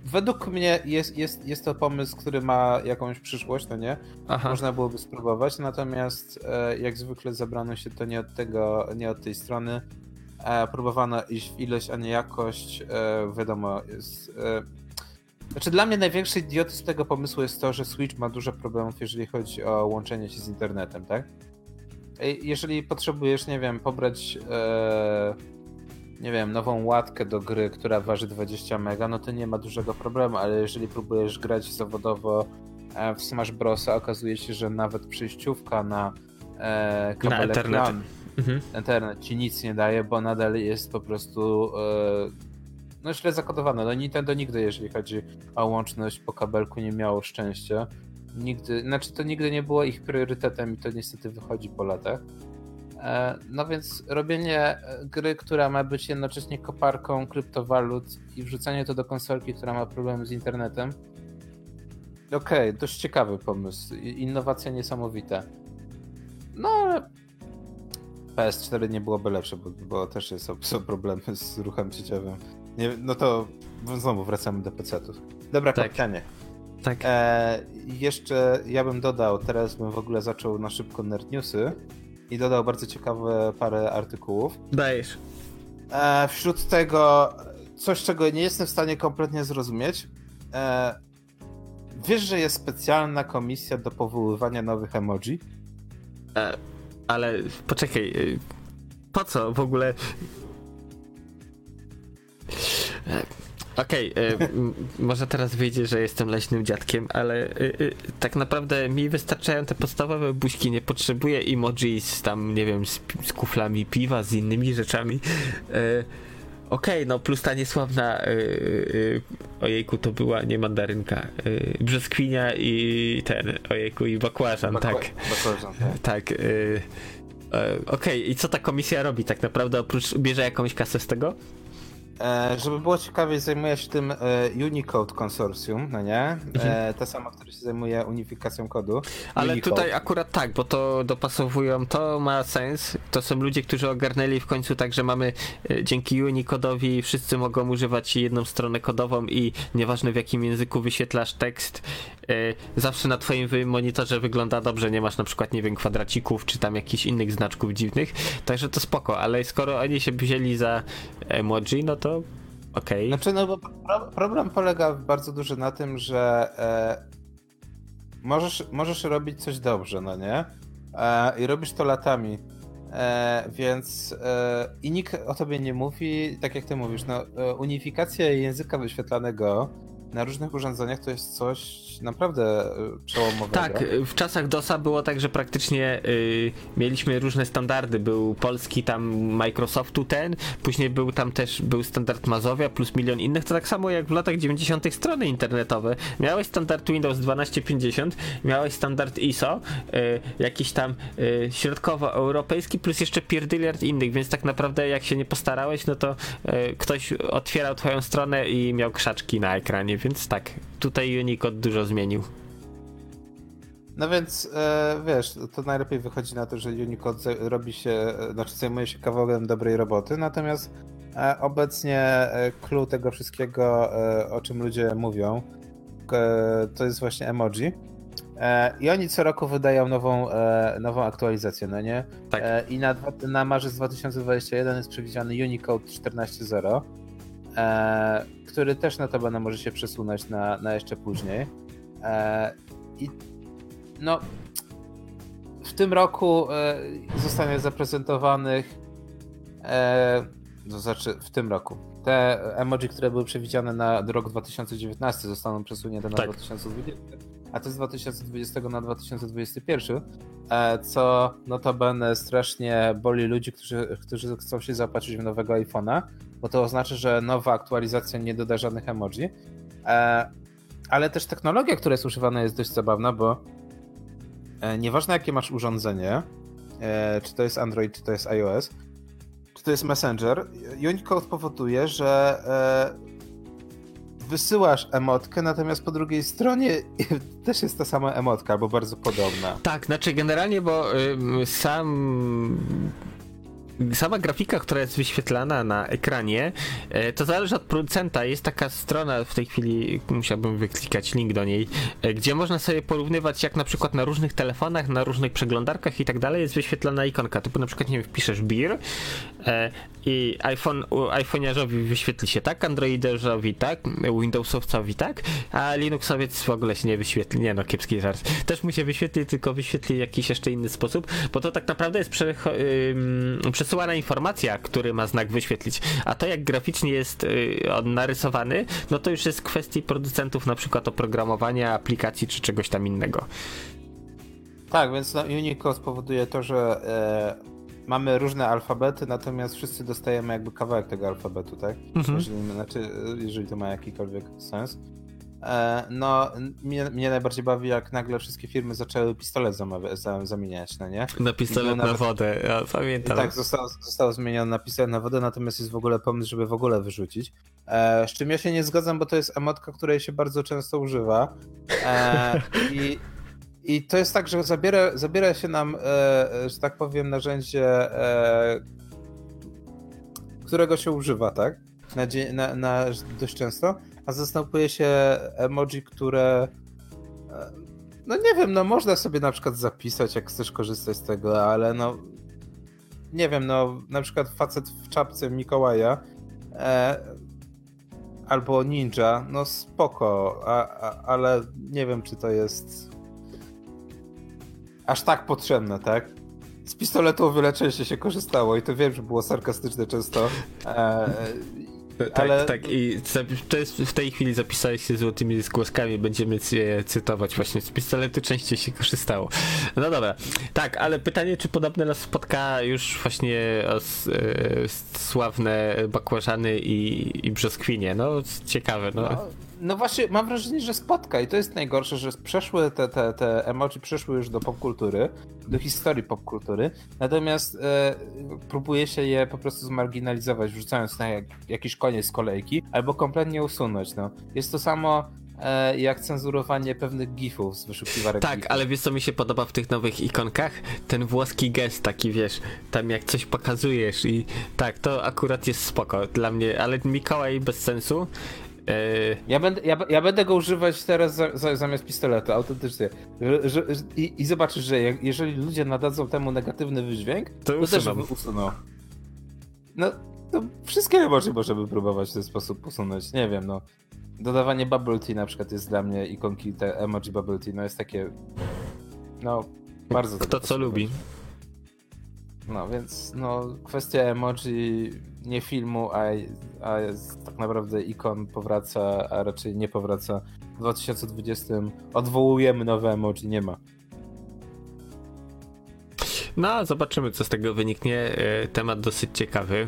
według mnie jest, jest, jest to pomysł, który ma jakąś przyszłość, no nie? Aha. Można byłoby spróbować, natomiast e, jak zwykle zabrano się to nie od tego, nie od tej strony. E, próbowano iść w ilość, a nie jakość. E, wiadomo, jest. E, znaczy dla mnie największy idiotyzm tego pomysłu jest to, że Switch ma dużo problemów, jeżeli chodzi o łączenie się z internetem, tak? Jeżeli potrzebujesz, nie wiem, pobrać e, nie wiem, nową łatkę do gry, która waży 20 mega, no to nie ma dużego problemu, ale jeżeli próbujesz grać zawodowo e, w Smash Bros, okazuje się, że nawet przejściówka na e, kabelek Ethernet. LAN, Mhm. Ethernet ci nic nie daje, bo nadal jest po prostu e, no źle zakodowane. No Nintendo nigdy, jeżeli chodzi o łączność po kabelku, nie miało szczęścia. Nigdy, znaczy to nigdy nie było ich priorytetem i to niestety wychodzi po latach. E, No więc robienie e, gry, która ma być jednocześnie koparką kryptowalut i wrzucanie to do konsolki, która ma problem z internetem. Okej, dość ciekawy pomysł. Innowacja niesamowita. No ale PS4 nie byłoby lepsze, bo, bo też jest, są problemy z ruchem sieciowym. Nie, no to znowu wracamy do PC-ów. Dobra, Tak. kapitanie. Tak. E, jeszcze ja bym dodał, teraz bym w ogóle zaczął na szybko nerd newsy i dodał bardzo ciekawe parę artykułów. Dajesz. E, wśród tego coś, czego nie jestem w stanie kompletnie zrozumieć. E, wiesz, że jest specjalna komisja do powoływania nowych emoji? E, ale poczekaj, y, po co w ogóle? Okej, m- może teraz wyjdzie, że jestem leśnym dziadkiem, ale y, y, tak naprawdę mi wystarczają te podstawowe buźki, nie potrzebuję emoji z tam, nie wiem, z, z kuflami piwa, z innymi rzeczami. E, Okej, no plus ta niesławna, y, y, ojejku, to była nie mandarynka, y, brzoskwinia i ten, ojejku, i bakłażan, tak. Bakłażan, tak. Tak. y, Okej, i co ta komisja robi tak naprawdę? Oprócz bierze jakąś kasę z tego? E, żeby było ciekawiej, zajmuje się tym e, Unicode Consortium, no nie? E, Mhm. ta sama, która się zajmuje unifikacją kodu. Ale Unicode. tutaj akurat tak, bo to dopasowują, to ma sens. To są ludzie, którzy ogarnęli w końcu tak, że mamy e, dzięki Unicode'owi wszyscy mogą używać jedną stronę kodową i nieważne w jakim języku wyświetlasz tekst, e, zawsze na twoim monitorze wygląda dobrze, nie masz na przykład, nie wiem, kwadracików czy tam jakichś innych znaczków dziwnych, także to spoko, ale skoro oni się wzięli za emoji, no to okej. Znaczy, no bo pro, problem polega bardzo dużo na tym, że e, możesz, możesz robić coś dobrze, no nie? E, I robisz to latami. E, więc e, i nikt o tobie nie mówi, tak jak ty mówisz, no, e, unifikacja języka wyświetlanego na różnych urządzeniach to jest coś naprawdę e, przełomowego. Tak, w czasach DOSa było tak, że praktycznie y, mieliśmy różne standardy. Był polski tam Microsoftu ten, później był tam też był standard Mazowia plus milion innych. To tak samo jak w latach 90. strony internetowe. Miałeś standard Windows 1250, miałeś standard ISO, y, jakiś tam y, środkowoeuropejski plus jeszcze pierdyliard innych, więc tak naprawdę jak się nie postarałeś, no to y, ktoś otwierał twoją stronę i miał krzaczki na ekranie, więc tak, tutaj Unicode dużo zmienił. No więc e, wiesz, to najlepiej wychodzi na to, że Unicode robi się, e, znaczy zajmuje się kawałkiem dobrej roboty, natomiast e, obecnie e, clue tego wszystkiego, e, o czym ludzie mówią, e, to jest właśnie emoji. I oni co roku wydają nową, nową aktualizację, no nie? Tak. I na, na marzec 2021 jest przewidziany Unicode 14.0, e, który też notabene może się przesunąć na, na jeszcze później. E, I no, w tym roku e, zostanie zaprezentowanych, e, to znaczy w tym roku, te emoji, które były przewidziane na rok 2019 zostaną przesunięte na Tak. 2020, a to z 2020 na 2021, e, co notabene strasznie boli ludzi, którzy, którzy chcą się zaopatrzyć w nowego iPhone'a, bo to oznacza, że nowa aktualizacja nie doda żadnych emoji. E, ale też technologia, która jest używana jest dość zabawna, bo e, nieważne jakie masz urządzenie, czy to jest Android, czy to jest iOS, czy to jest Messenger, Unicode powoduje, że wysyłasz emotkę, natomiast po drugiej stronie też jest ta sama emotka, albo bardzo podobna. Tak, znaczy generalnie, bo y, sam sama grafika, która jest wyświetlana na ekranie, e, to zależy od producenta. Jest taka strona, w tej chwili musiałbym wyklikać link do niej, e, gdzie można sobie porównywać, jak na przykład na różnych telefonach, na różnych przeglądarkach i tak dalej jest wyświetlana ikonka. Typu na przykład, nie wiem, wpiszesz beer e, i iPhone, iPhone'arzowi wyświetli się tak, Androiderzowi tak, Windowsowcowi tak, a Linuxowiec w ogóle się nie wyświetli. Nie no, kiepski żart. Też mu się wyświetli, tylko wyświetli w jakiś jeszcze inny sposób, bo to tak naprawdę jest prze, yy, przesyłana informacja, który ma znak wyświetlić. A to jak graficznie jest yy, on narysowany, no to już jest kwestii producentów na przykład oprogramowania, aplikacji czy czegoś tam innego. Tak, więc no, Unicode spowoduje to, że e, mamy różne alfabety, natomiast wszyscy dostajemy jakby kawałek tego alfabetu, tak? Mhm. Jeżeli, znaczy, jeżeli to ma jakikolwiek sens. E, no, mnie, mnie, najbardziej bawi, jak nagle wszystkie firmy zaczęły pistolet zamieniać, no nie? Na pistolet na wodę, ja pamiętam. tak, zostało, zostało zmienione na pistolet na wodę, natomiast jest w ogóle pomysł, żeby w ogóle wyrzucić. E, z czym ja się nie zgadzam, bo to jest emotka, której się bardzo często używa. E, I i to jest tak, że zabiera, zabiera się nam, e, że tak powiem, narzędzie, e, którego się używa, tak? Na, na, na, dość często, a zastępuje się emoji, które. E, no nie wiem, no można sobie na przykład zapisać, jak chcesz korzystać z tego, ale no. Nie wiem, no na przykład facet w czapce Mikołaja e, albo ninja, no spoko, a, a, ale nie wiem, czy to jest aż tak potrzebne, tak? Z pistoletu o wiele częściej się korzystało i to wiem, że było sarkastyczne często. E, tak, ale... tak. I to jest w tej chwili zapisałeś się złotymi zgłoskami, będziemy je cytować właśnie. Z pistoletu częściej się korzystało. No dobra. Tak, ale pytanie, czy podobne nas spotka już właśnie o, e, sławne bakłażany i, i brzoskwinie. No, ciekawe, no. no no właśnie, mam wrażenie, że spotka i to jest najgorsze, że przeszły te, te, te emoji przeszły już do popkultury, do historii popkultury, natomiast e, próbuje się je po prostu zmarginalizować, wrzucając na jak, jakiś koniec kolejki, albo kompletnie usunąć, no. Jest to samo e, jak cenzurowanie pewnych gifów z wyszukiwarek. Tak, gifów. ale wiesz co mi się podoba w tych nowych ikonkach? Ten włoski gest taki, wiesz, tam jak coś pokazujesz i tak, to akurat jest spoko dla mnie, ale Mikołaj bez sensu, ja, będę, ja, ja, będę go używać teraz za, za, zamiast pistoletu, autentycznie. Że, że, i, I zobaczysz, że jak, jeżeli ludzie nadadzą temu negatywny wydźwięk, to, to też by usunął. No, to wszystkie emoji możemy próbować w ten sposób usunąć. Nie wiem, no. Dodawanie bubble tea na przykład jest dla mnie ikonki, te emoji bubble tea, no jest takie. No, bardzo. Kto co lubi. No więc no, kwestia emoji, nie filmu, a, a tak naprawdę ikon powraca, a raczej nie powraca. W 2020 odwołujemy nowe emoji, nie ma. No, zobaczymy, co z tego wyniknie. E, temat dosyć ciekawy.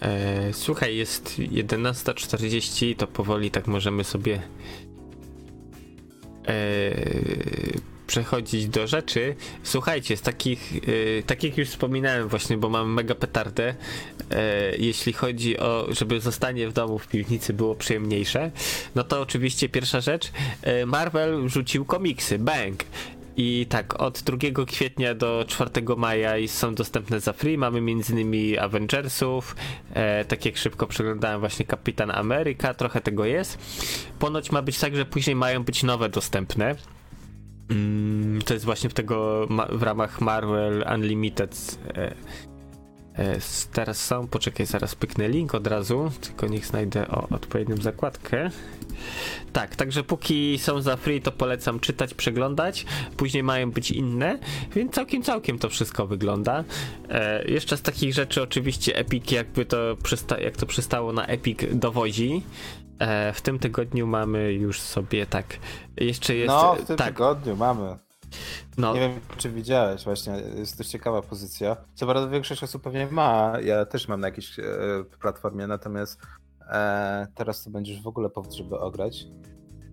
E, słuchaj, jest 11.40, to powoli tak możemy sobie e, przechodzić do rzeczy. Słuchajcie, z takich, yy, tak jak już wspominałem właśnie, bo mam mega petardę, yy, jeśli chodzi o, żeby zostanie w domu w piwnicy było przyjemniejsze, no to oczywiście pierwsza rzecz, yy, Marvel rzucił komiksy, bang! I tak, od 2 kwietnia do 4 maja są dostępne za free. Mamy m.in. Avengersów, e, tak jak szybko przeglądałem właśnie Kapitan Ameryka, trochę tego jest. Ponoć ma być tak, że później mają być nowe dostępne. Mm, to jest właśnie w tego w ramach Marvel Unlimited. E, e, teraz są, poczekaj, zaraz pyknę link od razu, tylko niech znajdę o odpowiednią zakładkę. Tak, także póki są za free, to polecam czytać, przeglądać. Później mają być inne, więc całkiem, całkiem to wszystko wygląda. E, jeszcze z takich rzeczy, oczywiście Epic, jakby to jak to przystało na Epic, dowozi. E, w tym tygodniu mamy już sobie tak. Jeszcze jest. No, w tym tak. tygodniu mamy. No. Nie wiem, czy widziałeś, właśnie, jest to ciekawa pozycja. Co prawda większość osób pewnie ma, ja też mam na jakiejś e, platformie, natomiast e, teraz to będziesz w ogóle powód, żeby ograć.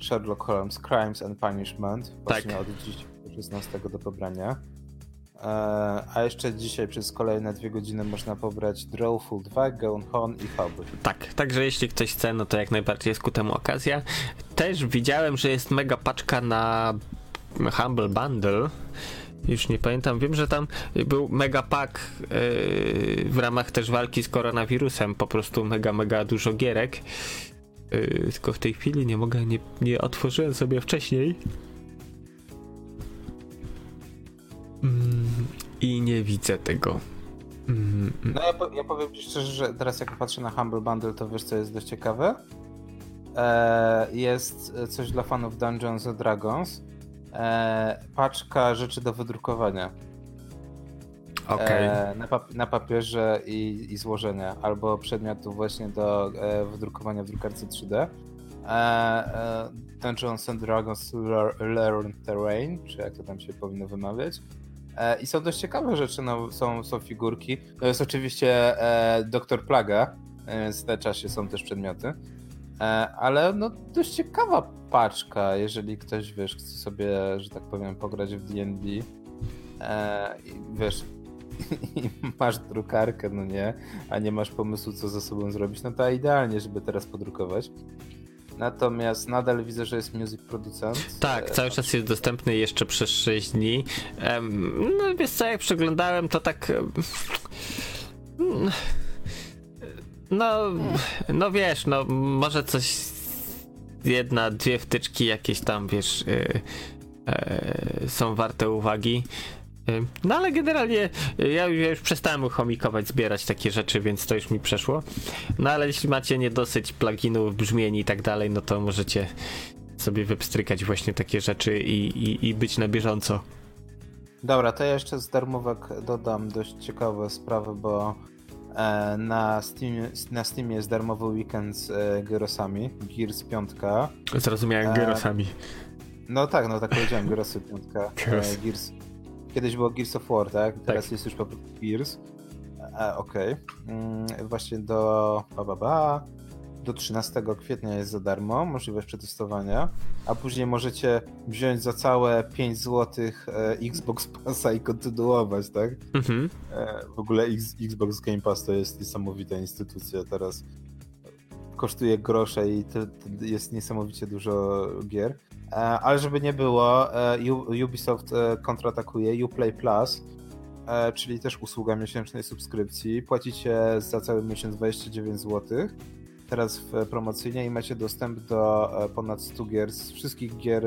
Sherlock Holmes Crimes and Punishment, właśnie tak. od dziś 16 do pobrania. A jeszcze dzisiaj przez kolejne dwie godziny można pobrać Drawful 2, Gone Hon i Hub. Tak, także jeśli ktoś chce, no to jak najbardziej jest ku temu okazja. Też widziałem, że jest mega paczka na Humble Bundle. Już nie pamiętam, wiem, że tam był mega pack yy, w ramach też walki z koronawirusem, po prostu mega, mega dużo gierek. Yy, tylko w tej chwili nie mogę, nie, nie otworzyłem sobie wcześniej. Mm, I nie widzę tego. Mm, No ja, po, ja powiem ci szczerze, że teraz jak patrzę na Humble Bundle, to wiesz co jest dość ciekawe? E, jest coś dla fanów Dungeons and Dragons. E, paczka rzeczy do wydrukowania. Okej. E, na, pap- na papierze i, i złożenia, albo przedmiotów właśnie do e, wydrukowania w drukarce 3D. E, e, Dungeons and Dragons Lear- Learn Terrain, czy jak to tam się powinno wymawiać. E, I są dość ciekawe rzeczy, no, są, są figurki. To jest oczywiście e, Doktor Plaga, e, więc w tym czasie są też przedmioty. E, ale no dość ciekawa paczka, jeżeli ktoś, wiesz, chce sobie, że tak powiem, pograć w D&D. E, i wiesz, i masz drukarkę, no nie, a nie masz pomysłu, co ze sobą zrobić, no to idealnie, żeby teraz podrukować. Natomiast nadal widzę, że jest music producent. Tak, cały czas jest dostępny jeszcze przez 6 dni. No wiesz co, jak przeglądałem, to tak... No, no wiesz, no może coś... Jedna, dwie wtyczki jakieś tam, wiesz, y, e, są warte uwagi. No ale generalnie y, ja, ja już przestałem chomikować, zbierać takie rzeczy, więc to już mi przeszło. No ale jeśli macie niedosyć pluginów, brzmieni i tak dalej, no to możecie sobie wypstrykać właśnie takie rzeczy i, i, i być na bieżąco. Dobra, to ja jeszcze z darmówek dodam dość ciekawe sprawy, bo e, na, Steamie, na Steamie jest darmowy weekend z e, Gyrosami, Gears 5. Zrozumiałem E, gyrosami. No tak, no tak powiedziałem, Gearsy 5. E, Gears. Kiedyś było Gears of War, tak? Teraz Tak. jest już po prostu Gears. Okej. Mm, właśnie do... Ba, ba, ba. Do 13 kwietnia jest za darmo, możliwość przetestowania, a później możecie wziąć za całe 5 zł e, Xbox Passa i kontynuować, tak? Mhm. E, W ogóle Xbox Game Pass to jest niesamowita instytucja teraz. Kosztuje grosze i to, to jest niesamowicie dużo gier. E, Ale żeby nie było, e, Ubisoft e, kontratakuje Uplay Plus, czyli też usługa miesięcznej subskrypcji. Płacicie za cały miesiąc 29 zł. Teraz w promocyjnie i macie dostęp do ponad 100 gier z wszystkich gier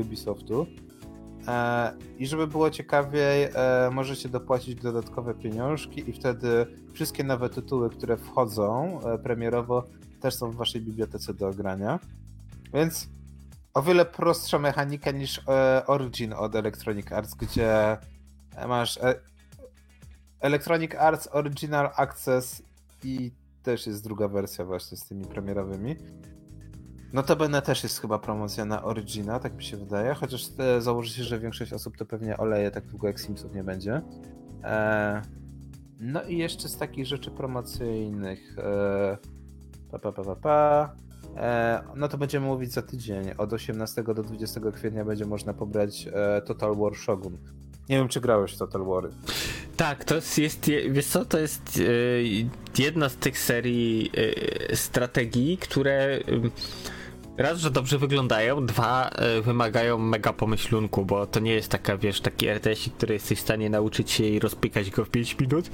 Ubisoftu. I żeby było ciekawiej, możecie dopłacić dodatkowe pieniążki i wtedy wszystkie nowe tytuły, które wchodzą premierowo, też są w waszej bibliotece do ogrania. Więc o wiele prostsza mechanika niż e, Origin od Electronic Arts, gdzie masz e, Electronic Arts Original Access i też jest druga wersja właśnie z tymi premierowymi. Notabene też jest chyba promocja na Origina, tak mi się wydaje, chociaż e, założę się, że większość osób to pewnie oleje tak długo jak Simsów nie będzie. No i jeszcze z takich rzeczy promocyjnych. Pa, pa, pa, pa, pa. E, no to będziemy mówić za tydzień. Od 18 do 20 kwietnia będzie można pobrać e, Total War Shogun. Nie wiem, czy grałeś w Total War. Tak, to jest, jest, je- wiesz co, to jest e, jedna z tych serii strategii, które raz, że dobrze wyglądają, dwa, wymagają mega pomyślunku, bo to nie jest taka, wiesz, taki RTS, który jesteś w stanie nauczyć się i rozpykać go w 5 minut.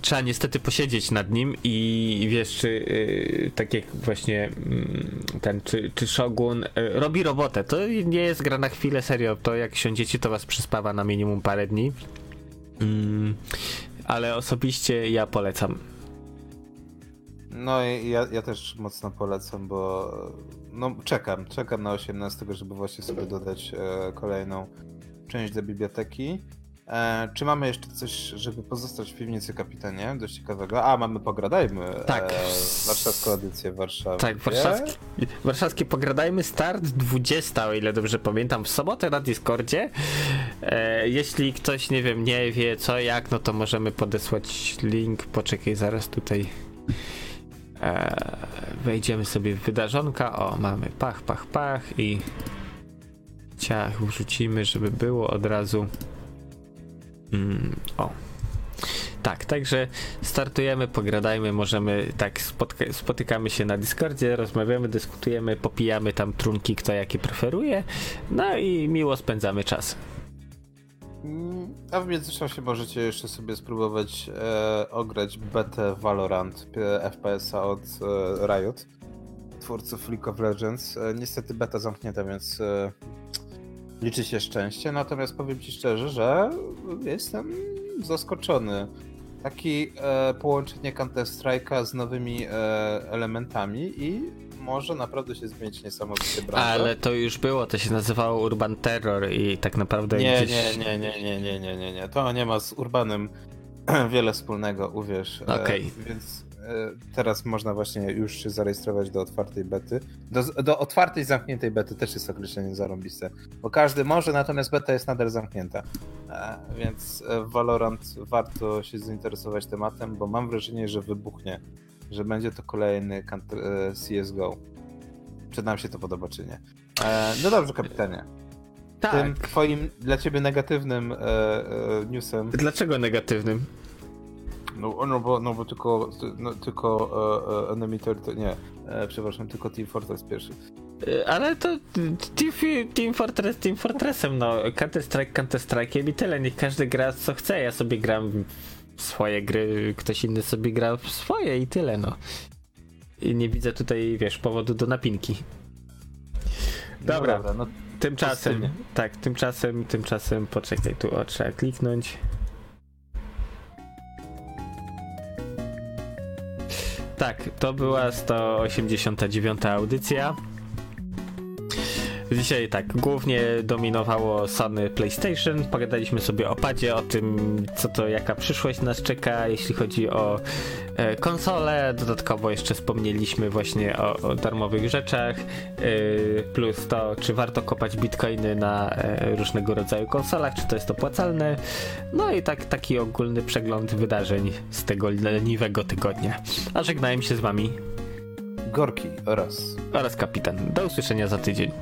Trzeba niestety posiedzieć nad nim i wiesz, czy y, tak jak właśnie mm, ten, czy, czy Shogun y, robi robotę. To nie jest gra na chwilę, serio. To jak siądziecie, to was przyspawa na minimum parę dni. Mm, ale osobiście ja polecam. No i ja, ja też mocno polecam, bo no czekam, czekam na 18, żeby właśnie sobie dodać e, kolejną część do biblioteki. E, czy mamy jeszcze coś, żeby pozostać w piwnicy kapitanie? Dość ciekawego. A, mamy Pogradajmy. Tak. E, warszawską edycję w Warszawie. Tak, warszawskie, warszawskie pogradajmy start 20, o ile dobrze pamiętam, w sobotę na Discordzie. E, jeśli ktoś, nie wiem, nie wie co, jak, no to możemy podesłać link. Poczekaj, zaraz tutaj e, wejdziemy sobie w wydarzonka. O, mamy pach, pach, pach i ciach wrzucimy, żeby było od razu. Mm, o. Tak, także startujemy, pogradajmy, możemy, tak, spotka- spotykamy się na Discordzie, rozmawiamy, dyskutujemy, popijamy tam trunki, kto jakie preferuje, no i miło spędzamy czas. Mm, A w międzyczasie możecie jeszcze sobie spróbować e, ograć betę Valorant e, FPS-a od e, Riot, twórców League of Legends. E, niestety beta zamknięta, więc e, liczy się szczęście. Natomiast powiem ci szczerze, że jestem zaskoczony. Taki e, połączenie Counter-Strike'a z nowymi e, elementami i może naprawdę się zmienić niesamowicie branża. Ale to już było, to się nazywało Urban Terror i tak naprawdę Nie, gdzieś... nie, nie, nie, nie, nie, nie, nie, nie. To nie ma z Urbanem wiele wspólnego, uwierz. E, Okej. Więc e, teraz można właśnie już się zarejestrować do otwartej bety. Do, do otwartej, zamkniętej bety też jest określenie zarąbiste. Bo każdy może, natomiast beta jest nadal zamknięta. E, Więc e, Valorant warto się zainteresować tematem, bo mam wrażenie, że wybuchnie. Że będzie to kolejny e, CSGO. Czy nam się to podoba, czy nie. E, No dobrze, kapitanie. Tym Tak. twoim dla ciebie negatywnym e, e, newsem. Dlaczego negatywnym? No, no, bo, no bo tylko, no, tylko e, e, Enemy Territory, nie, e, przepraszam, tylko Team Fortress pierwszy. Y, Ale to Team, team Fortress Team Fortressem, no. Counter Strike Counter Strike'iem i tyle. Niech każdy gra co chce. Ja sobie gram w swoje gry, ktoś inny sobie gra w swoje i tyle, no. I nie widzę tutaj, wiesz, powodu do napinki. Dobra. No, dobra no, Tymczasem, tak, tymczasem, tymczasem, poczekaj, tu o, trzeba kliknąć. Tak, to była 189 audycja. Dzisiaj tak, głównie dominowało Sony PlayStation. Pogadaliśmy sobie o padzie, o tym, co to, jaka przyszłość nas czeka, jeśli chodzi o e, konsole. Dodatkowo jeszcze wspomnieliśmy właśnie o, o darmowych rzeczach, e, plus to, czy warto kopać bitcoiny na e, różnego rodzaju konsolach, czy to jest opłacalne. No i tak, taki ogólny przegląd wydarzeń z tego leniwego tygodnia. A żegnałem się z wami Gorki oraz oraz kapitan. Do usłyszenia za tydzień.